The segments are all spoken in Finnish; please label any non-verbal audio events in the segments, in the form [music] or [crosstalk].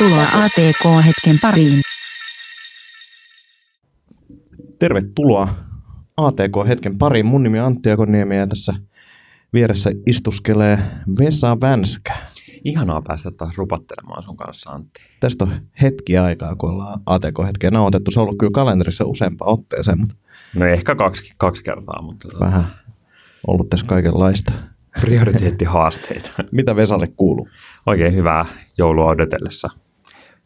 Tervetuloa ATK-hetken pariin. Tervetuloa ATK-hetken pariin. Mun nimi on Antti Akoniemi ja tässä vieressä istuskelee Vesa Vänskä. Ihanaa päästä taas rupattelemaan sun kanssa, Antti. Tästä on hetki aikaa, kun ollaan ATK-hetkeä nauhoitettu. Se on ollut kyllä kalenterissa useampaan otteeseen, mutta No ehkä kaksi, kaksi kertaa, mutta tota, vähän ollut tässä kaikenlaista. prioriteettihaasteita. Mitä Vesalle kuuluu? Oikein hyvää joulua odotellessa.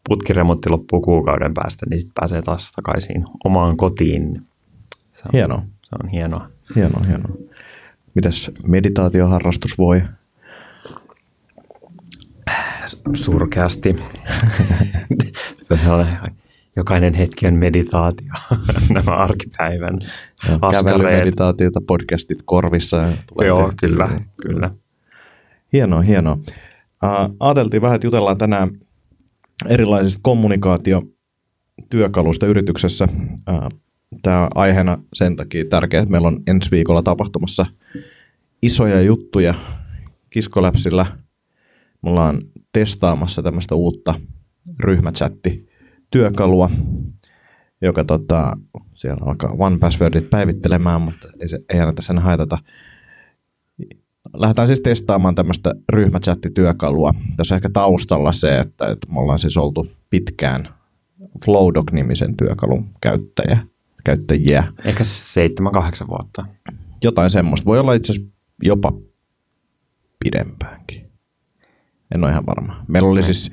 Putkiremontti loppuu kuukauden päästä, niin sitten pääsee taas takaisin omaan kotiin. Se on, Hienoa, Se on hienoa. hienoa, hienoa. Mitäs meditaatioharrastus voi? Surkeasti. [laughs] se on sellainen, jokainen hetki on meditaatio. [laughs] Nämä arkipäivän. Kävelymeditaatiota, podcastit korvissa. tulee Joo, kyllä, kyllä. Hienoa, hienoa. Uh, ajateltiin vähän, että jutellaan tänään erilaisista kommunikaatiotyökaluista yrityksessä. Tämä aiheena sen takia tärkeä, että meillä on ensi viikolla tapahtumassa isoja juttuja Kiskoläpsillä. Me ollaan testaamassa tämmöistä uutta ryhmächatti-työkalua, joka tota, siellä alkaa One Passwordit päivittelemään, mutta ei, se, ei anneta sen haitata lähdetään siis testaamaan tämmöistä ryhmächattityökalua. Tässä on ehkä taustalla se, että, että me ollaan siis oltu pitkään Flowdoc-nimisen työkalun käyttäjä, käyttäjiä. Ehkä seitsemän, kahdeksan vuotta. Jotain semmoista. Voi olla itse asiassa jopa pidempäänkin. En ole ihan varma. Meillä oli siis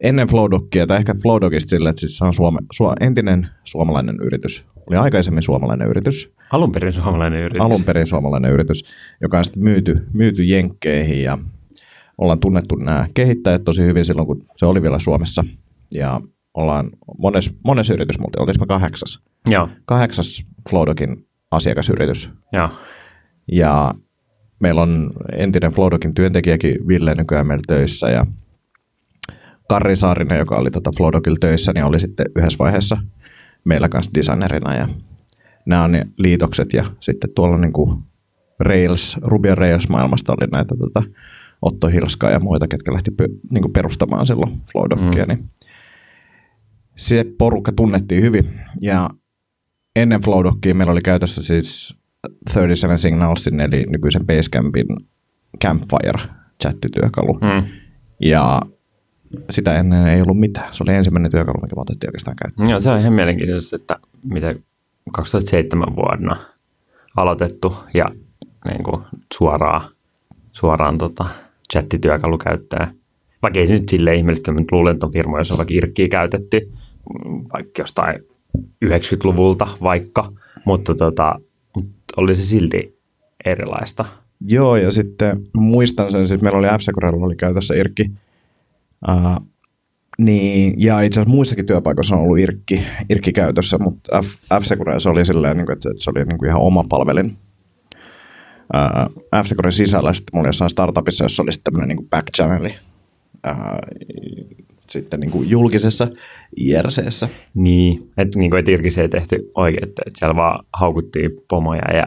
ennen Flowdocia, tai ehkä Flowdocista sillä, että siis se on Suome, su, entinen suomalainen yritys. Oli aikaisemmin suomalainen yritys. Alun perin suomalainen yritys. alun perin suomalainen yritys, joka on sitten myyty, myyty Jenkkeihin ja ollaan tunnettu nämä kehittäjät tosi hyvin silloin, kun se oli vielä Suomessa. Ja ollaan mones, mones yritys, mutta oltiin me kahdeksas. Joo, Kahdeksas Flowdocin asiakasyritys. joo. Ja meillä on entinen Flowdocin työntekijäkin Ville nykyään meillä töissä ja Karri Saarinen, joka oli tota Flowdocilla töissä, niin oli sitten yhdessä vaiheessa meillä kanssa designerina ja nämä on ne liitokset ja sitten tuolla niin kuin Rails, Ruby on Rails maailmasta oli näitä tota, Otto Hilskaa ja muita, ketkä lähti pö, niin kuin perustamaan silloin Flowdocia, mm. niin se porukka tunnettiin hyvin ja ennen Flowdocia meillä oli käytössä siis 37 Signalsin eli nykyisen Basecampin Campfire chattityökalu. Mm. Ja sitä ennen ei ollut mitään. Se oli ensimmäinen työkalu, mikä me otettiin oikeastaan käyttöön. Joo, se on ihan mielenkiintoista, että miten 2007 vuonna aloitettu ja niin kuin suoraan, suoraan tota, chattityökalu käyttää. Vaikka ei se nyt silleen ihmeellistä, nyt luulen, että on firma, jossa on vaikka irkkiä käytetty, vaikka jostain 90-luvulta vaikka, mutta tota, oli se silti erilaista. Joo, ja sitten muistan sen, siis meillä oli f oli käytössä Irkki. Uh, niin, ja itse asiassa muissakin työpaikoissa on ollut Irkki, Irkki käytössä, mutta F, se oli silleen, niin kuin, että se oli niin kuin ihan oma palvelin. Uh, f sisällä sitten mulla oli jossain startupissa, jossa oli sitten tämmöinen niin kuin back channeli. Uh, sitten niin kuin julkisessa IRCssä. Niin, että niin kuin, et Irkissä ei tehty oikein, että siellä vaan haukuttiin pomoja ja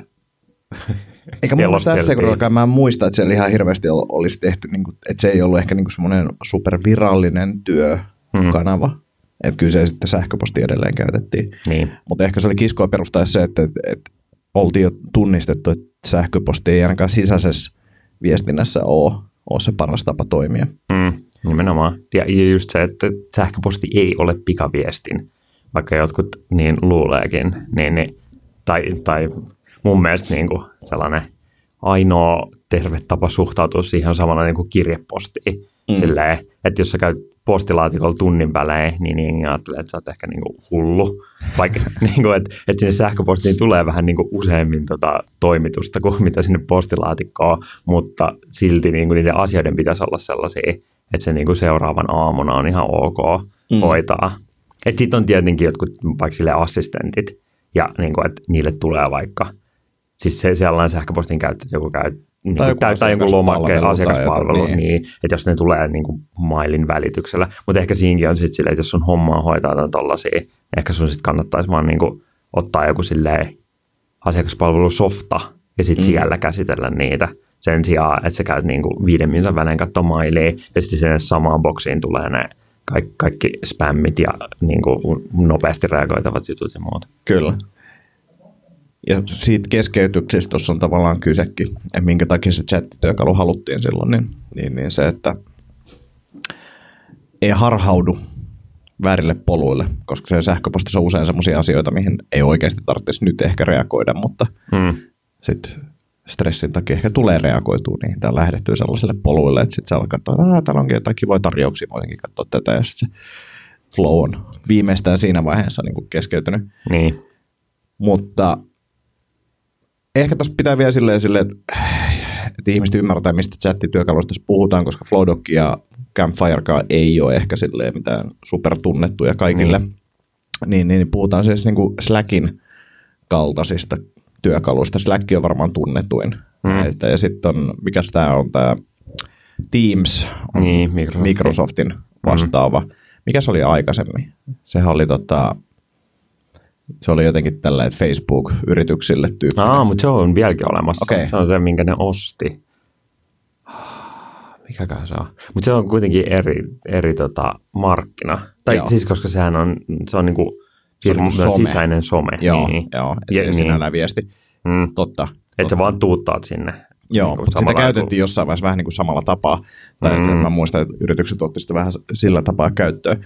Eikä mun mielestä f mä en muista, että siellä ihan hirveästi ol- olisi tehty, niin kuin, että se ei ollut ehkä niin kuin semmoinen supervirallinen työkanava. Mm. Että kyllä se sitten sähköposti edelleen käytettiin. Niin, Mutta ehkä se oli kiskoa perustaa se, että, että, että oltiin jo tunnistettu, että sähköposti ei ainakaan sisäisessä viestinnässä ole, ole se paras tapa toimia. Mm, nimenomaan. Ja, ja just se, että sähköposti ei ole pikaviestin, vaikka jotkut niin luuleekin. Niin, niin, tai, tai mun mielestä niin kuin sellainen ainoa terve tapa suhtautua siihen on samalla niin kuin kirjepostiin. Mm. Silleen, että jos sä käyt postilaatikolla tunnin välein, niin, niin ajattelee, että sä oot ehkä niin kuin hullu. Vaikka [laughs] niin kuin, että, että sinne sähköpostiin tulee vähän niin kuin useammin tota toimitusta kuin mitä sinne postilaatikkoon, mutta silti niin kuin niiden asioiden pitäisi olla sellaisia, että se niin kuin seuraavan aamuna on ihan ok Mm. mm. hoitaa. Sitten on tietenkin jotkut vaikka sille assistentit, ja niin kuin, että niille tulee vaikka, siis se sellainen sähköpostin käyttö, joku käy niin Tai tai, joku tai, tai jonkun lomakkeen asiakaspalvelu niin. niin. että jos ne tulee niin kuin mailin välityksellä. Mutta ehkä siinäkin on sitten silleen, että jos sun hommaa hoitaa tai tollasia, niin ehkä sun sitten kannattaisi vaan niin kuin ottaa joku silleen asiakaspalvelusofta ja sitten mm. siellä käsitellä niitä sen sijaan, että sä käyt niin kuin viiden minuutin välein katsoa mailia ja sitten sinne samaan boksiin tulee ne kaikki, kaikki spämmit ja niin kuin, nopeasti reagoitavat jutut ja muuta. Kyllä. Ja siitä keskeytyksestä tuossa on tavallaan kysekin, että minkä takia se chattityökalu haluttiin silloin, niin, niin, niin se, että ei harhaudu väärille poluille, koska se sähköpostissa on usein sellaisia asioita, mihin ei oikeasti tarvitsisi nyt ehkä reagoida, mutta Mm. sitten stressin takia ehkä tulee reagoitua niihin tai lähdettyä sellaiselle poluille, että sitten sä alkaa katsoa, että "Aa, täällä onkin jotain kivoja tarjouksia, voisinkin katsoa tätä ja sitten se flow on viimeistään siinä vaiheessa niin kuin keskeytynyt. Niin. Mutta ehkä tässä pitää vielä silleen, silleen että, että ihmiset ymmärtää, mistä chattityökaluista tässä puhutaan, koska Flowdock ja Campfirekaan ei ole ehkä silleen mitään supertunnettuja kaikille. Niin, niin, niin puhutaan siis niin kuin Slackin kaltaisista työkaluista. Slack on varmaan tunnetuin. Mm. Että, ja sitten on, mikä tämä on, tämä Teams on Niin, Microsoftin. Microsoftin vastaava. Mm. Mikä se oli aikaisemmin? Sehän oli tota, se oli jotenkin tällä, Facebook-yrityksille tyyppinen. Aa, mutta se on vieläkin olemassa. Okei. Se on se, minkä ne osti. Mikäkään se on? Mutta se on kuitenkin eri, eri tota, markkina. Tai Joo. siis, koska sehän on, se on niinku Se on firman some. sisäinen some. Joo, niin. joo että Ja, se niin. sinällään viesti. Mm. Totta. Että sä vaan tuuttaat sinne. Joo, niinku mutta sitä käytettiin jossain vaiheessa vähän niin kuin samalla tapaa. Tai mm. mä muistan, että yritykset otti sitä vähän sillä tapaa käyttöön.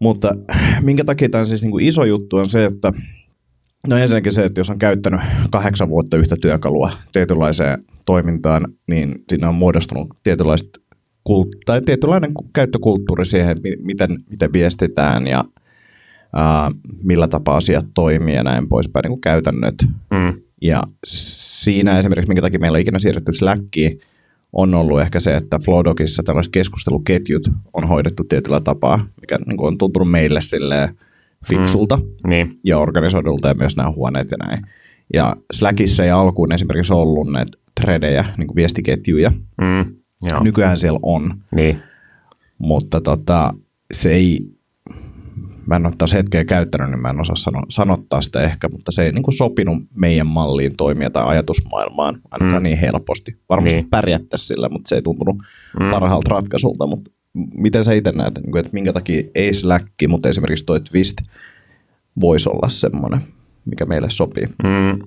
Mutta [clears throat] minkä takia tämä on siis niin kuin iso juttu on se, että no ensinnäkin se, että jos on käyttänyt kahdeksan vuotta yhtä työkalua tietynlaiseen toimintaan, niin siinä on muodostunut tietynlaiset kult- tai tietynlainen ku- käyttökulttuuri siihen, mi- miten, miten viestitään ja ää, millä tapaa asiat toimii ja näin poispäin, niin kuin käytännöt. Mm. Ja siinä esimerkiksi, minkä takia meillä on ikinä siirretty Slackiin, on ollut ehkä se, että Flowdogissa tällaiset keskusteluketjut on hoidettu tietyllä tapaa, mikä niin kuin on tuntunut meille silleen fiksulta mm. Niin. ja organisoidulta ja myös nämä huoneet ja näin. Ja Slackissa ei alkuun esimerkiksi ollut näitä threadejä, niin kuin viestiketjuja. Mm. Joo. Nykyään siellä on, Niin. mutta tota, se ei, mä en ole taas hetkeä käyttänyt, niin mä en osaa sano, sanottaa sitä ehkä, mutta se ei niin kuin sopinut meidän malliin toimia tai ajatusmaailmaan ainakaan Mm. niin helposti. Varmasti Niin. niin. pärjättäisiin sillä, mutta se ei tuntunut Mm. parhaalta ratkaisulta, mutta miten sä itse näet, niin kuin, että minkä takia ei Slack, mutta esimerkiksi toi Twist voisi olla semmoinen, mikä meille sopii. Mm.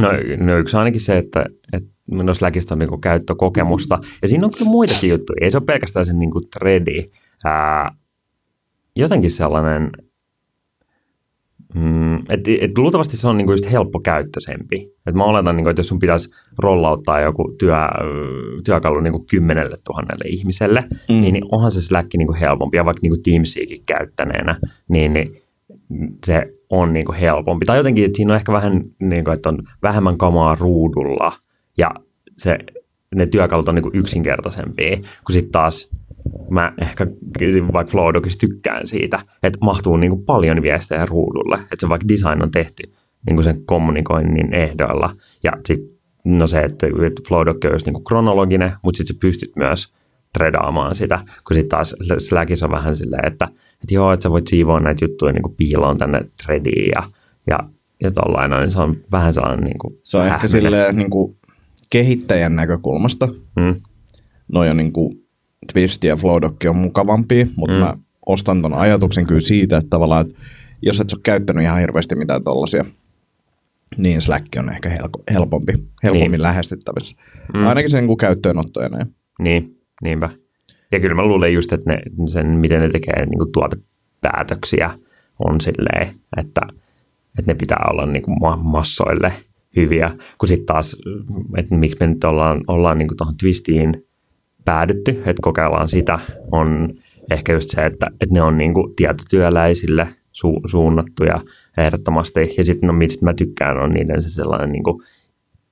No, no yksi ainakin se, että, että no Slackista on niinku käyttökokemusta. Ja siinä on kyllä muitakin juttuja. Ei se ole pelkästään se niinku tredi. Ää, jotenkin sellainen, mm, että et luultavasti se on niinku just helppokäyttöisempi. Et mä oletan, niinku, että jos sun pitäisi rollauttaa joku työ, työkalu niinku kymmenelle tuhannelle ihmiselle, mm. Niin, niin onhan se Slack niinku helpompi. Ja vaikka niinku Teamsiakin käyttäneenä, niin, niin se on niinku helpompi. Tai jotenkin, että siinä on ehkä vähän, niinku, että on vähemmän kamaa ruudulla ja se, ne työkalut on niinku yksinkertaisempia, kun sitten taas mä ehkä vaikka Flowdogissa tykkään siitä, että mahtuu niinku paljon viestejä ruudulle, että se vaikka design on tehty niinku sen kommunikoinnin ehdoilla. Ja sitten no se, että Flowdog on just niinku kronologinen, mutta sitten sä pystyt myös tredaamaan sitä, kun sitten taas Slackissa on vähän silleen, että, että joo, että sä voit siivoa näitä juttuja niin piiloon tänne threadiin ja, ja, ja tollain, niin se on vähän sellainen niin kuin Se on ehkä silleen niin kuin kehittäjän näkökulmasta. Mm, Noi on niin kuin Twist ja Flowdog on mukavampia, mutta Mm. mä ostan ton ajatuksen kyllä siitä, että tavallaan, että jos et ole käyttänyt ihan hirveästi mitään tollasia, niin Slack on ehkä helko, helpompi, helpommin Niin. lähestyttävissä. Mm. Ainakin sen niin kuin niin, niinpä. Ja kyllä mä luulen just, että ne, sen, miten ne tekee niin kuin tuotepäätöksiä on silleen, että, että ne pitää olla niin kuin ma- massoille hyviä, kun sitten taas, että miksi me nyt ollaan, ollaan niin tuohon twistiin päädytty, että kokeillaan sitä, on ehkä just se, että, että ne on niin kuin tietotyöläisille su- suunnattuja ehdottomasti. Ja sitten no, mistä mä tykkään, on niiden se sellainen niin kuin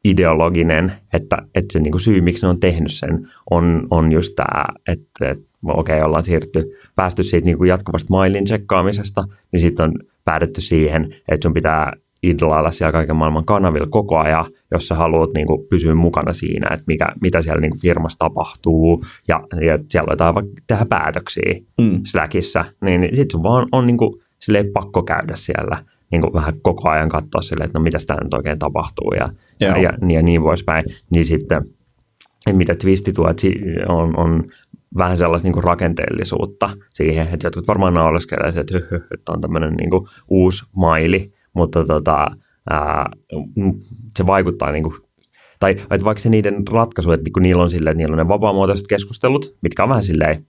ideologinen, että, että se niin kuin syy, miksi ne on tehnyt sen, on, on just tämä, että, että okei, okay, ollaan siirrytty, päästy siitä niin kuin jatkuvasta mailin tsekkaamisesta, niin sitten on päädytty siihen, että sun pitää idlailla siellä kaiken maailman kanavilla koko ajan, jos sä haluat niin kuin, pysyä mukana siinä, että mikä, mitä siellä niin kuin, firmassa tapahtuu, ja, ja siellä aletaan vaikka tehdä päätöksiä Mm. Slackissa, niin, niin sitten sun vaan on niin kuin, silleen pakko käydä siellä niin kuin vähän koko ajan katsoa silleen, että no mitä tämä nyt oikein tapahtuu ja, ja, Joo. ja, ja niin poispäin. Niin sitten, että mitä twisti tuo, että si- on, on vähän sellaista niin rakenteellisuutta siihen, että jotkut varmaan naureskelee, että, että on tämmöinen niin uusi maili, mutta tota, ää, se vaikuttaa niin kuin, tai että vaikka se niiden ratkaisu, että niin niillä on silleen, että niillä on ne vapaamuotoiset keskustelut, mitkä on vähän silleen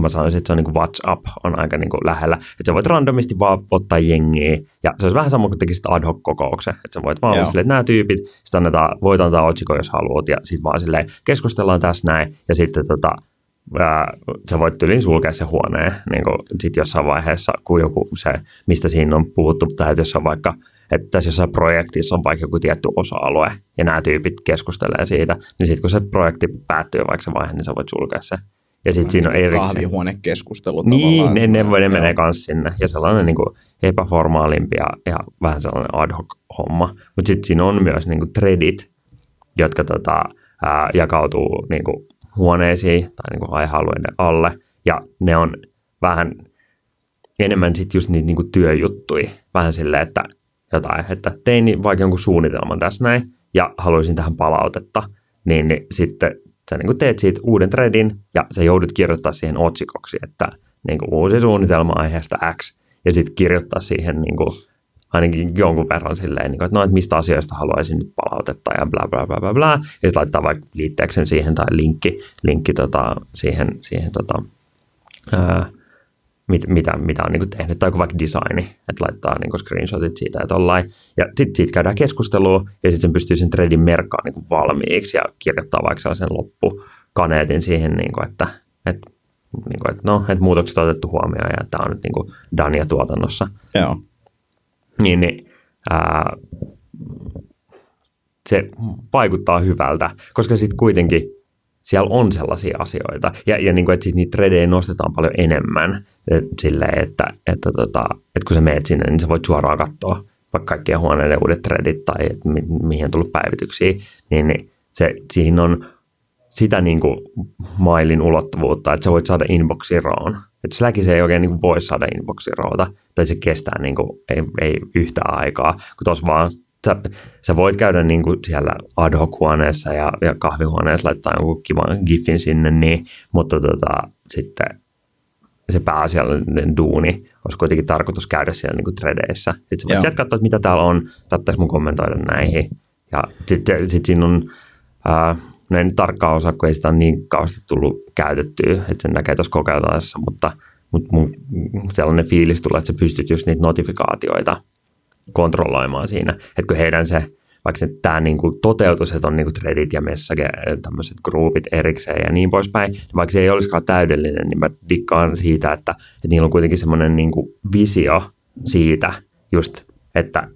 mä sanoisin, että se on niin kuin WhatsApp on aika niin kuin lähellä. Että sä voit randomisti vaan ottaa jengiä. Ja se olisi vähän sama kuin tekisit ad hoc kokouksen. Että sä voit vaan olla silleen, että nämä tyypit, sitten annetaan, voit antaa otsikko, jos haluat. Ja sitten vaan silleen, keskustellaan tässä näin. Ja sitten tota, ää, sä voit tyliin sulkea se huoneen niin kuin sit jossain vaiheessa, kun joku se, mistä siinä on puhuttu, tai jos on vaikka että tässä jossain projektissa on vaikka joku tietty osa-alue, ja nämä tyypit keskustelee siitä, niin sitten kun se projekti päättyy vaikka se vaihe, niin sä voit sulkea se. Ja sitten siinä on erikseen. Kahvihuonekeskustelu Niin, ne, ne, ne menee myös sinne. Ja sellainen niin kuin epäformaalimpi ja, ja vähän sellainen ad hoc homma. Mutta sitten siinä on myös niin kuin threadit, jotka tota, ää, jakautuu niin kuin huoneisiin tai niin kuin aihealueiden alle. Ja ne on vähän enemmän sitten just niitä niin kuin työjuttuja. Vähän silleen, että jotain, että tein vaikka jonkun suunnitelman tässä näin ja haluaisin tähän palautetta, niin, niin sitten sä niin teet siitä uuden threadin ja sä joudut kirjoittaa siihen otsikoksi, että niin kuin uusi suunnitelma aiheesta X ja sitten kirjoittaa siihen niin kuin ainakin jonkun verran silleen, niin että no, että mistä asioista haluaisin nyt palautetta ja bla bla bla bla bla. Ja sitten laittaa vaikka liitteeksen siihen tai linkki, linkki tota, siihen, siihen tota, ää, mit, mitä, mitä on niin kuin tehnyt, tai vaikka designi, että laittaa niin kuin screenshotit siitä ja tollain. Ja sitten siitä käydään keskustelua, ja sitten sen pystyy sen threadin merkkaan niin kuin valmiiksi, ja kirjoittaa vaikka sellaisen loppukaneetin siihen, niin kuin, että, että, niin kuin, että, no, että muutokset on otettu huomioon, ja tämä on nyt niin kuin Dania tuotannossa. Joo. Niin, niin ää, se vaikuttaa hyvältä, koska sitten kuitenkin siellä on sellaisia asioita. Ja, ja niin kuin, että sit niitä tredejä nostetaan paljon enemmän silleen, että, että, tota, että kun sä meet sinne, niin sä voit suoraan katsoa vaikka kaikkien huoneiden uudet threadit tai että mi, mihin on tullut päivityksiä, niin, niin se, siihen on sitä niin kuin mailin ulottuvuutta, että sä voit saada inboxiroon. Että Slackissa ei oikein niin kuin voi saada inboxiroota, tai se kestää niin kuin, ei, ei yhtään aikaa, kun tuossa vaan sä, sä voit käydä niin kuin siellä ad hoc huoneessa ja, ja kahvihuoneessa laittaa jonkun kivan gifin sinne, niin, mutta tota, sitten se pääasiallinen duuni olisi kuitenkin tarkoitus käydä siellä niin kuin threadeissä. Sitten sä voit sieltä katsoa, että mitä täällä on, saattaisi mun kommentoida näihin. Ja sitten sit siinä on, ää, näin tarkkaa osa, kun ei sitä ole niin kauheasti tullut käytettyä, että sen näkee tuossa kokeiltaessa, mutta, mutta mun sellainen fiilis tulee, että sä pystyt just niitä notifikaatioita kontrolloimaan siinä. Että kun heidän se, vaikka tämä niin kuin toteutus, että on niin kuin threadit ja message, tämmöiset groupit erikseen ja niin poispäin, niin vaikka se ei olisikaan täydellinen, niin mä dikkaan siitä, että, että niillä on kuitenkin semmoinen niin kuin visio siitä just, että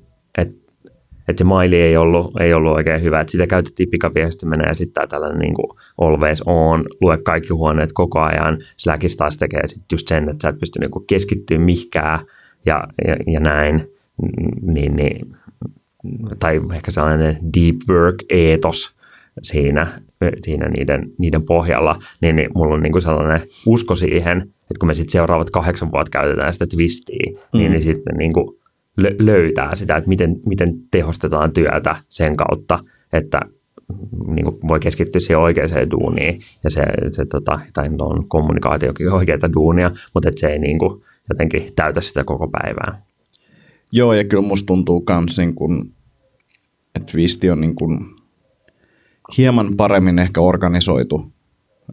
että se maili ei ollut, ei ollut oikein hyvä, että sitä käytettiin pikaviestimänä ja sitten tällainen niin kuin always on, lue kaikki huoneet koko ajan. Slackissa taas tekee sitten just sen, että sä et pysty niin keskittyä mihkään ja, ja, ja näin niin, niin, tai ehkä sellainen deep work-eetos siinä, siinä niiden, niiden pohjalla, niin, niin mulla on niin kuin sellainen usko siihen, että kun me sitten seuraavat kahdeksan vuotta käytetään sitä twistiä, mm. niin, niin sitten niin kuin löytää sitä, että miten, miten tehostetaan työtä sen kautta, että niin kuin voi keskittyä siihen oikeaan duuniin ja se, se tota, tai on kommunikaatiokin oikeaa duunia, mutta että se ei niin kuin jotenkin täytä sitä koko päivää. Joo, ja kyllä musta tuntuu kans niin kun, että Twisti on niin kun hieman paremmin ehkä organisoitu.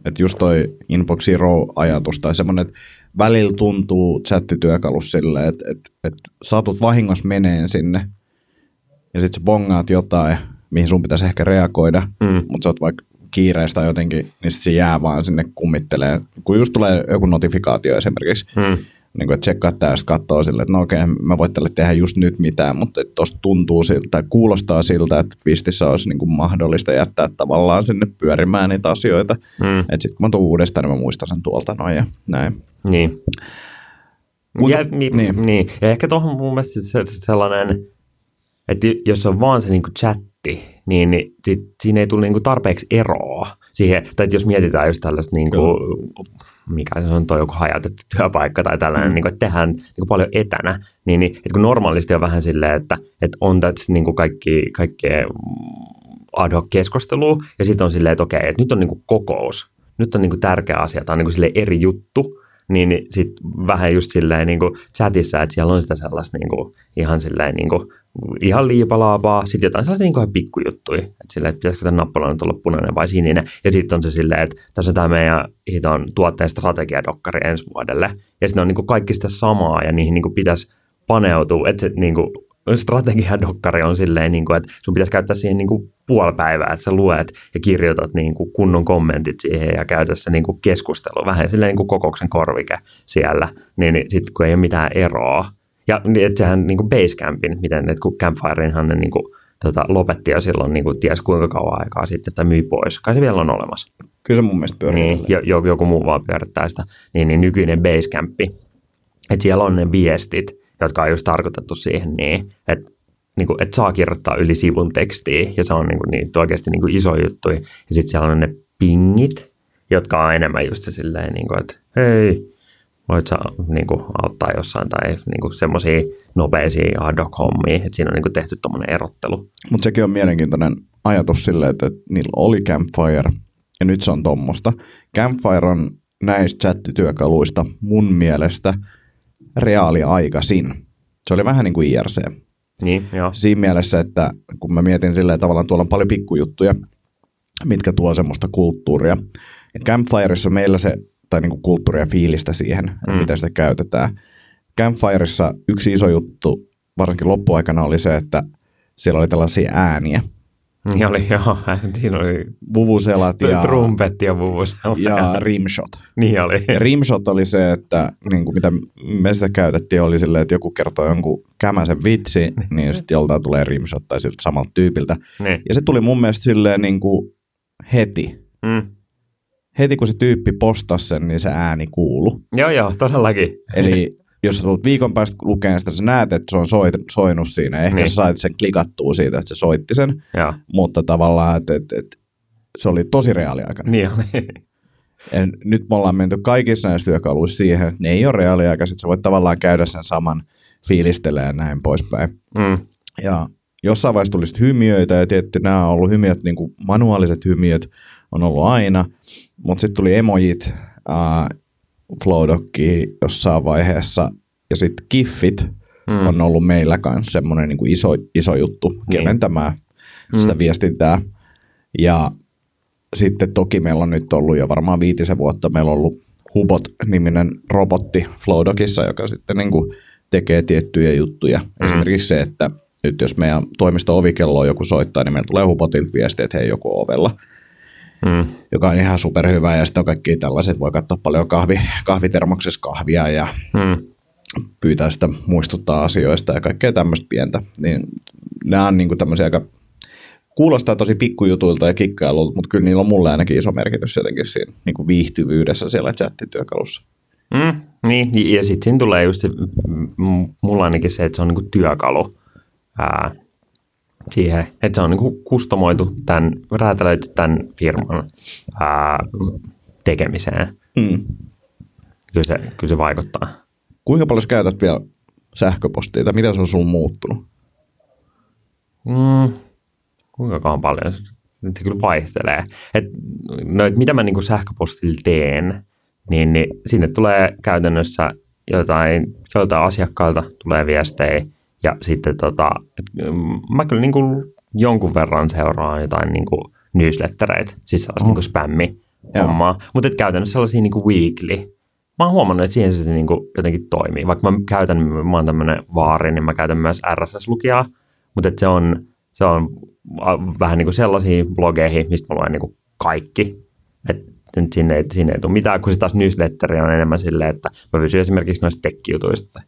Että just toi Inbox Zero-ajatus tai semmoinen, että välillä tuntuu chattityökalus silleen, että, että, että saatut vahingossa meneen sinne ja sitten sä bongaat jotain, mihin sun pitäisi ehkä reagoida, mm. mutta sä oot vaikka kiireistä jotenkin, niin sit se jää vaan sinne kummittelee. Kun just tulee joku notifikaatio esimerkiksi, mm niin kuin, että tsekkaa tämä ja katsoo sille, että no okei, mä voin tälle tehdä just nyt mitään, mutta tuosta tuntuu siltä, tai kuulostaa siltä, että Twistissä olisi niin kuin mahdollista jättää tavallaan sinne pyörimään niitä asioita. Mm. Että sitten kun mä tuun uudestaan, niin mä muistan sen tuolta noin ja näin. Niin. Mutta, ja, niin, niin. niin. ja ehkä tuohon mun mielestä sellainen, että jos on vaan se niin kuin chatti, niin, niin sit, siinä ei tule niin kuin tarpeeksi eroa siihen, tai jos mietitään just tällaista niin kuin, mikä se on tuo joku hajautettu työpaikka tai tällainen, mm. niin kuin, että tehdään niin kuin paljon etänä, niin, niin että kun normaalisti on vähän silleen, että, että on tässä niin kuin kaikki, kaikkea ad hoc keskustelua ja sitten on silleen, että okei, että nyt on niin kuin kokous, nyt on niin kuin tärkeä asia, tämä on niin kuin eri juttu, niin, niin sitten vähän just silleen niin kuin chatissa, että siellä on sitä sellaista niin kuin, ihan silleen niin kuin, ihan liipalaapaa, sitten jotain sellaisia niin pikkujuttuja, että silleen, että pitäisikö tämän nappalan nyt olla punainen vai sininen, ja sitten on se silleen, että tässä on tämä meidän hiton tuotteen strategiadokkari ensi vuodelle, ja sitten on niin kuin kaikki sitä samaa, ja niihin niin kuin pitäisi paneutua, että se niin kuin, strategiadokkari on silleen, niin kuin, että sun pitäisi käyttää siihen niin kuin puoli päivää, että sä luet ja kirjoitat niin kuin kunnon kommentit siihen ja käydä se niin kuin keskustelu, vähän silleen niin kuin kokouksen korvike siellä, niin, niin sitten kun ei ole mitään eroa. Ja niin, että sehän niin kuin Basecampin, miten, että kun Campfireinhan ne niin kuin, tota, lopetti jo silloin niin kuin, ties kuinka kauan aikaa sitten, että myi pois. Kai se vielä on olemassa. Kyllä se mun mielestä pyörii. Niin, jo, joku muu vaan pyörittää sitä. Niin, niin nykyinen Basecampi, että siellä on ne viestit, jotka on just tarkoitettu siihen niin, että niin kuin, että saa kirjoittaa yli sivun tekstiä, ja se on niin kuin, niin, oikeasti niin kuin iso juttu. Ja sitten siellä on ne pingit, jotka on enemmän just silleen, niin kuin, että hei, voit sä niin kuin, auttaa jossain, tai niin kuin, semmoisia nopeisia ad hoc hommia, että siinä on niin kuin, tehty tuommoinen erottelu. Mutta sekin on mielenkiintoinen ajatus silleen, että, että niillä oli Campfire, ja nyt se on tuommoista. Campfire on näistä chattityökaluista mun mielestä reaaliaikaisin. Se oli vähän niin kuin IRC. Niin, joo. Siinä mielessä, että kun mä mietin silleen, tavallaan tuolla on paljon pikkujuttuja, mitkä tuo semmoista kulttuuria. Campfireissa meillä se, tai niinku kulttuuria ja fiilistä siihen, mm. miten sitä käytetään. Campfireissa yksi iso juttu, varsinkin loppuaikana oli se, että siellä oli tällaisia ääniä. Niin oli, joo. [laughs] Siinä oli Vuvuselat ja, [laughs] trumpetti ja vuvusella. ja rimshot. Niin oli. Ja rimshot oli se, että niin kuin mitä me sitä käytettiin, oli silleen, että joku kertoo jonkun kämäsen vitsi, niin sitten joltain tulee rimshot tai siltä samalta tyypiltä. Niin. Ja se tuli mun mielestä silleen niin kuin heti. Mm. Heti kun se tyyppi postasi sen, niin se ääni kuulu. Joo, joo, todellakin. Eli jos sä tulet viikon päästä lukemaan sitä, sä näet, että se on soit, soinut siinä. Ehkä Niin. sä sait sen klikattua siitä, että se soitti sen. Joo, Mutta tavallaan, että, että, että se oli tosi reaaliaikainen. niin oli. [laughs] Ja nyt me ollaan menty kaikissa näissä työkaluissa siihen, että ne ei ole reaaliaikaiset. Sä voit tavallaan käydä sen saman fiilistelemään ja näin poispäin. Mm. Ja jossain vaiheessa tuli hymiöitä ja tietty nämä on ollut hymiöt, niin kuin manuaaliset hymiöt on ollut aina, mutta sitten tuli emojit, äh, Flowdocki jossain vaiheessa ja sitten Kiffit Mm. mm. on ollut meillä kanssa semmoinen niin iso, iso juttu keventämään Mm. sitä viestintää. Ja sitten toki meillä on nyt ollut jo varmaan viitisen vuotta, meillä on ollut Hubot-niminen robotti Flowdogissa, joka sitten niin kuin tekee tiettyjä juttuja. Mm. Esimerkiksi se, että nyt jos meidän toimisto ovikelloon joku soittaa, niin meillä tulee Hubotilta viesti, että hei joku on ovella, Mm. joka on ihan superhyvä. Ja sitten on kaikki tällaiset, voi katsoa paljon kahvi, kahvitermoksessa kahvia ja Mm. pyytää sitä muistuttaa asioista ja kaikkea tämmöistä pientä. Niin nämä on niin tämmöisiä aika, kuulostaa tosi pikkujutuilta ja kikkailulta, mutta kyllä niillä on mulle ainakin iso merkitys jotenkin siinä niin kuin viihtyvyydessä siellä chattityökalussa. Mm, niin, ja sitten siinä tulee just se, mulla ainakin se, että se on niinku työkalu ää, siihen, että se on niinku kustomoitu tämän, räätälöity tämän firman ää, tekemiseen. Mm. Kyllä se, kyllä se vaikuttaa. Kuinka paljon sä käytät vielä sähköpostia tai mitä se on sulla muuttunut? Mm, kuinka kauan paljon? Nyt se kyllä vaihtelee. Et, no, et mitä mä niinku sähköpostilla teen, niin, niin sinne tulee käytännössä jotain, joiltain asiakkailta tulee viestejä ja sitten tota, mm, mä kyllä niinku jonkun verran seuraan jotain niinku newslettereitä, siis sellaista Oh. niinku spämmi hommaa, mutta käytännössä sellaisia niinku weekly. Mä oon huomannut, että siihen se niinku jotenkin toimii. Vaikka mä käytän, mä oon tämmönen vaari, niin mä käytän myös RSS-lukijaa, mutta se on, se on vähän niin kuin sellaisiin blogeihin, mistä mä luen niin kuin kaikki. Et sinne, ei, sinne ei tule mitään, kun se taas newsletteri on enemmän silleen, että mä pysyn esimerkiksi noista tech-jutuista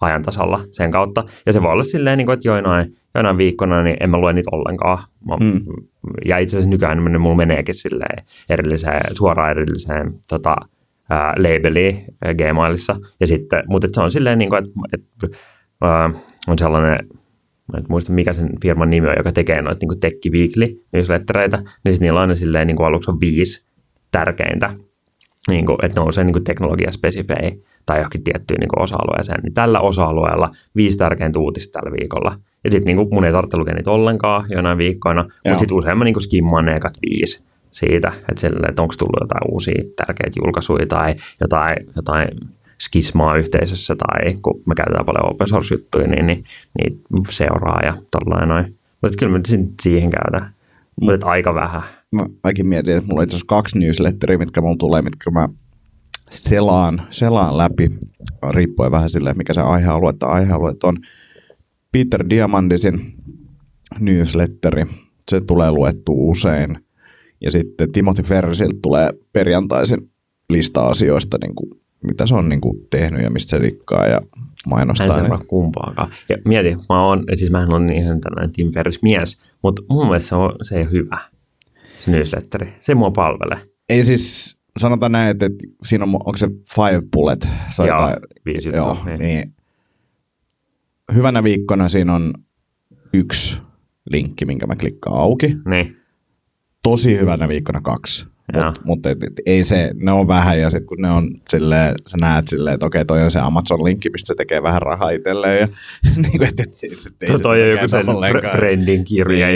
ajan tasalla sen kautta. Ja se voi olla silleen, niin kuin, että joinain, joinain viikkona niin en mä lue niitä ollenkaan. Mä, Mm. Ja itse asiassa nykyään niin mulla meneekin silleen erilliseen, suoraan erilliseen tota, ää, labeliin Gmailissa. Ja sitten, mutta se on silleen, niin kuin, että, että ää, on sellainen mä en muista mikä sen firman nimi on, joka tekee noita niin Weekly newslettereitä, niin sit niillä on aina silleen, niin kuin aluksi on viisi tärkeintä, niin kuin, että nousee niin teknologiaspesifejä tai johonkin tiettyyn niin osa-alueeseen. Niin tällä osa-alueella viisi tärkeintä uutista tällä viikolla. Ja sitten niin mun ei tarvitse lukea niitä ollenkaan jonain viikkoina, mutta sitten usein mä niin skimmaan ne ekat viisi siitä, että, sille, että onko tullut jotain uusia tärkeitä julkaisuja tai jotain, jotain skismaa yhteisössä tai kun me käytetään paljon open source juttuja, niin, niin, niin seuraa ja tollain noin. Mutta kyllä me siihen käydään. Mutta aika vähän. Mä mäkin mietin, että mulla on itse asiassa kaksi newsletteria, mitkä mulla tulee, mitkä mä selaan, selaan läpi, riippuen vähän silleen, mikä se aihealue tai aihealueet on. Peter Diamandisin newsletteri, se tulee luettu usein. Ja sitten Timothy Ferrisiltä tulee perjantaisin lista asioista, niin kuin, mitä se on niin kuin, tehnyt ja mistä se rikkaa ja mainostaa. Mä en niin. seuraa kumpaakaan. Ja mieti, mä oon, siis mähän on ihan tällainen Tim Ferris mies, mutta mun mielestä se, on, se ei ole hyvä, se newsletteri. Se mua palvele. Ei siis, sanotaan näin, että, että siinä on, onko se five bullet? Se Joo, jotain- viisi juttua, Joo, niin. niin. Hyvänä viikkona siinä on yksi linkki, minkä mä klikkaan auki. Niin, Tosi hyvänä viikkona kaksi. Mutta mut, et, et, ei se, ne on vähän ja sitten kun ne on silleen, sä näet silleen, että okei toi on se Amazon-linkki, mistä se tekee vähän rahaa itselleen. Ja, [laughs] niin kuin, et, et, et, et, joku sen ollenkaan. fr- friendin kirja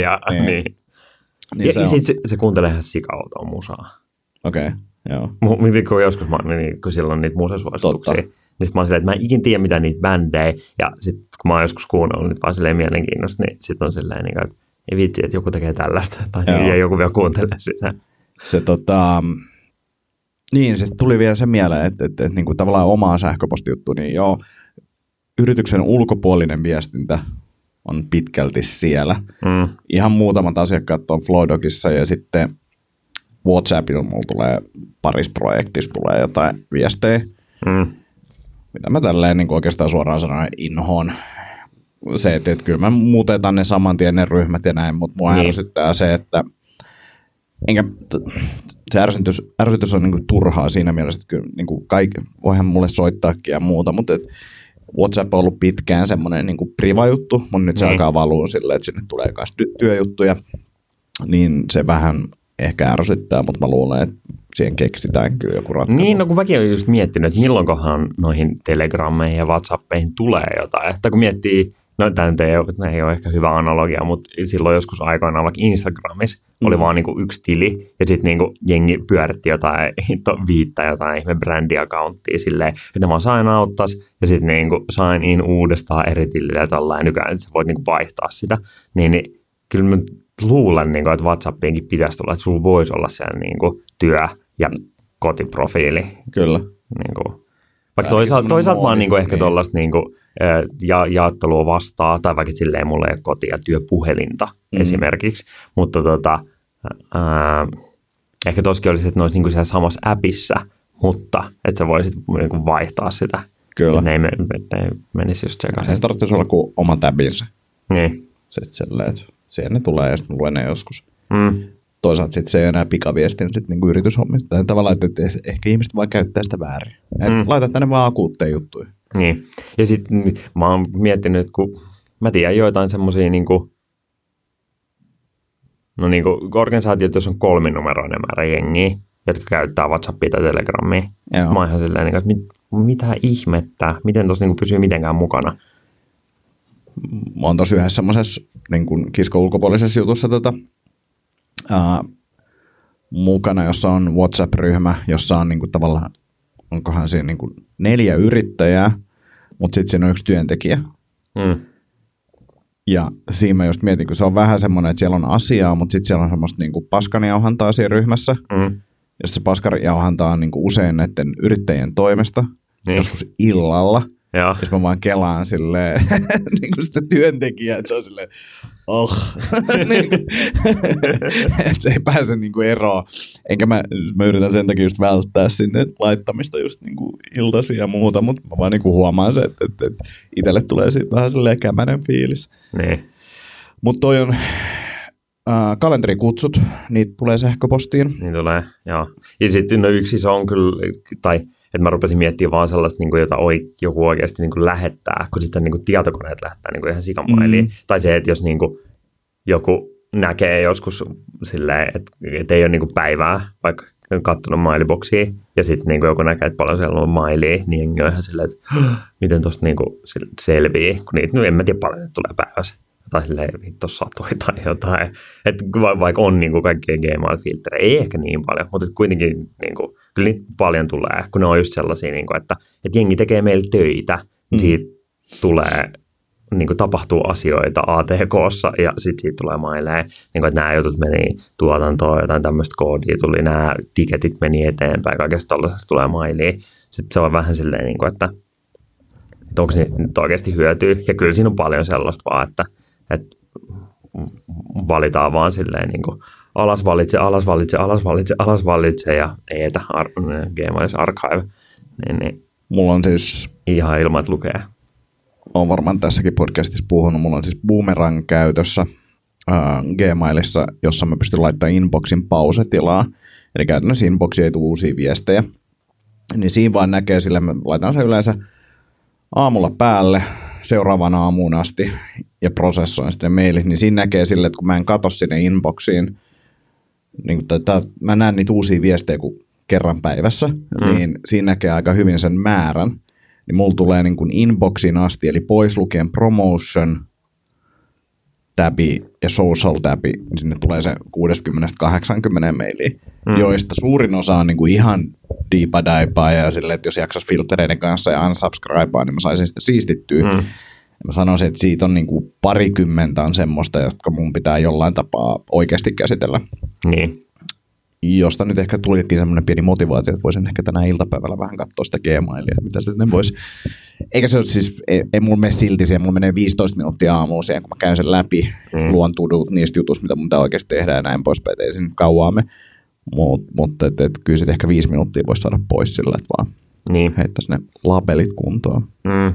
Niin, ja niin. niin. Niin se ja on. sit se, se kuuntelee ihan sikautoa musaa. Okei, okay, joo. Miten kun joskus mä, niin, kun silloin niitä musasuosituksia, Totta. niin sit mä oon silleen, että mä en ikin tiedä mitä niitä bändejä, ja sit kun mä oon joskus kuunnellut niitä vaan silleen mielenkiinnosta, niin sit on silleen, niin, että ei vitsi, että joku tekee tällaista, tai Joo. ja joku vielä kuuntelee sitä. se tota, niin, se tuli vielä se mieleen, että, että, että niin kuin tavallaan omaa sähköpostijuttu, niin joo, yrityksen ulkopuolinen viestintä on pitkälti siellä. Mm. Ihan muutamat asiakkaat on Flowdogissa ja sitten WhatsAppilla mulla tulee parissa projektissa tulee jotain viestejä, Mm. mitä mä tälleen niin oikeastaan suoraan sanoen inhoon. Se, että, että kyllä mä muutetaan ne saman tien ne ryhmät ja näin, mutta mua Niin. ärsyttää se, että enkä, se ärsytys, ärsytys on niin turhaa siinä mielessä, että kyllä niin kuin kaikki, voihan mulle soittaakin ja muuta, mutta et WhatsApp on ollut pitkään semmoinen niin priva-juttu, mutta nyt se Niin. alkaa valua silleen, että sinne tulee myös työjuttuja, niin se vähän ehkä ärsyttää, mutta mä luulen, että siihen keksitään kyllä joku ratkaisu. Niin, no kun mäkin olen just miettinyt, että milloinkohan noihin telegrammeihin ja whatsappeihin tulee jotain. Että kun miettii, no tämä nyt ei ole, ei ole ehkä hyvä analogia, mutta silloin joskus aikoinaan vaikka Instagramissa mm. oli vaan niinku yksi tili ja sitten niinku jengi pyöritti jotain [laughs] to- viittä jotain ihme brändiakauttia silleen, että mä sain auttas ja sitten niinku sain in uudestaan eri tilille ja tällainen nykyään, sä voit niinku vaihtaa sitä. Niin, niin kyllä mä luulen, niinku, että WhatsAppiinkin pitäisi tulla, että sulla voisi olla siellä niinku työ ja kotiprofiili. Kyllä. Niin kuin. Vaikka toisaalta, toisaalta mä oon niin ehkä niin. tuollaista niin kuin, ja, jaottelua vastaan, tai vaikka silleen mulla ei ole koti- ja työpuhelinta mm. esimerkiksi, mutta tota, ää, ehkä toskin olisi, että ne olisi niin kuin siellä samassa appissa, mutta että sä voisit niin kuin vaihtaa sitä. Kyllä. Että ne ei, että ne ei menisi just sekaisin. Se tarvitsisi olla kuin oma tabinsa. Niin. Että silleen, että siihen ne tulee ja sitten luen ne joskus. Mm. Toisaalta sitten se ei ole enää pikaviestin sit niinku yrityshommista. Tai tavallaan, että, että ehkä ihmiset vaan käyttää sitä väärin. Et Mm. Laita tänne vaan akuutteja juttuja. Niin. Ja sitten mä oon miettinyt, kun mä tiedän joitain semmoisia niin kuin, no niin kuin organisaatiot, jos on kolminumeroinen määrä jengiä, jotka käyttää WhatsAppia tai Telegramia. Joo. Mä oon ihan silleen, niin kuin, että mit, mitä ihmettä, miten tuossa niin pysyy mitenkään mukana. Mä oon tossa yhdessä semmoisessa niin kuin kisko ulkopuolisessa jutussa tota, ää, mukana, jossa on WhatsApp-ryhmä, jossa on niin kuin, tavallaan, onkohan siinä niin kuin neljä yrittäjää, mutta sitten siinä on yksi työntekijä. Mm. Ja siinä mä just mietin, kun se on vähän semmoinen, että siellä on asiaa, mutta sitten siellä on semmoista niin kuin paskanjauhantaa siinä ryhmässä. Mm. Ja se paskanjauhanta on niin kuin usein näiden yrittäjien toimesta, Niin. joskus illalla. Joo. Ja sit mä vaan kelaan silleen, [laughs] niin kuin sitä työntekijää, että se on silleen, oh. [laughs] niin kuin, [laughs] että se ei pääse niin kuin eroon. Enkä mä, mä yritän sen takia just välttää sinne laittamista just niin kuin iltaisin ja muuta, mutta mä vaan niin kuin huomaan se, että, että, että itselle tulee siitä vähän silleen kämänen fiilis. Niin. Mutta toi on äh, kalenterikutsut, niitä tulee sähköpostiin. Niin tulee, joo. Ja sitten no yksi iso on kyllä, tai että mä rupesin miettimään vaan sellaista, niin kuin, jota oi, joku oikeasti niin kuin lähettää, kun sitten niin kuin tietokoneet lähettää niin kuin ihan sikamailiin. Mm. Tai se, että jos niin kuin, joku näkee joskus silleen, että, että ei ole niin kuin päivää, vaikka on katsonut mailiboksia, ja sitten niin joku näkee, että paljon siellä on mailia, niin on ihan silleen, että miten tuosta niin selviää, kun niitä, no en mä tiedä paljon, että tulee päivässä tai silleen vittu satoi tai jotain. Et va- vaikka on niin kuin kaikkien Gmail-filtterejä, ei ehkä niin paljon, mutta kuitenkin niin kuin, kyllä niitä paljon tulee, kun ne on just sellaisia, niin kuin, että, että jengi tekee meillä töitä, mm. siitä tulee niin kuin tapahtuu asioita ATKssa ja sitten siitä tulee maileen, niin kuin, että nämä jutut meni tuotantoon, jotain tämmöistä koodia tuli, nämä tiketit meni eteenpäin, kaikesta tällaisesta tulee mailiin. Sitten se on vähän silleen, niin kuin, että, että onko se nyt oikeasti hyötyä. Ja kyllä siinä on paljon sellaista vaan, että, että valitaan vaan silleen niin kuin alas valitse, alas valitse, alas valitse, alas valitse ja eetä ar- Gmailissa archive. Niin, niin Mulla on siis, ihan ilman, että lukee. on varmaan tässäkin podcastissa puhunut, mulla on siis Boomerang käytössä äh, Gmailissa, jossa mä pystyn laittamaan inboxin pausetilaa. Eli käytännössä inboxiin ei tule uusia viestejä. Niin siinä vaan näkee sille, mä laitan sen yleensä aamulla päälle seuraavana aamuun asti ja prosessoin sitten mailit, niin siinä näkee sille, että kun mä en katso sinne inboxiin, niin kuin, tai, mä näen niitä uusia viestejä kuin kerran päivässä, mm. niin siinä näkee aika hyvin sen määrän. Niin mulla tulee niin kuin inboxiin asti, eli pois lukien promotion, tabi ja social tabi, niin sinne tulee se 60-80 mailia, mm. joista suurin osa on niin kuin ihan diipadaipa ja sille, että jos jaksas filtereiden kanssa ja unsubscribea, niin mä saisin sitä siistittyä. Mm. Mä sanoisin, että siitä on niin kuin parikymmentä on semmoista, jotka mun pitää jollain tapaa oikeasti käsitellä. Niin. Josta nyt ehkä tulikin semmoinen pieni motivaatio, että voisin ehkä tänään iltapäivällä vähän katsoa sitä Gmailia, mitä sitten voisi. Eikä se ole siis, ei, ei mulla mene silti siihen, mulla menee 15 minuuttia aamulla siihen, kun mä käyn sen läpi, mm. luon tudut niistä jutuista, mitä mun pitää oikeasti tehdä ja näin poispäin, ei se nyt kauaamme. Mut, mutta et, et, kyllä sitten ehkä viisi minuuttia voisi saada pois sillä, että vaan Niin. heittäisi ne labelit kuntoon. Mm.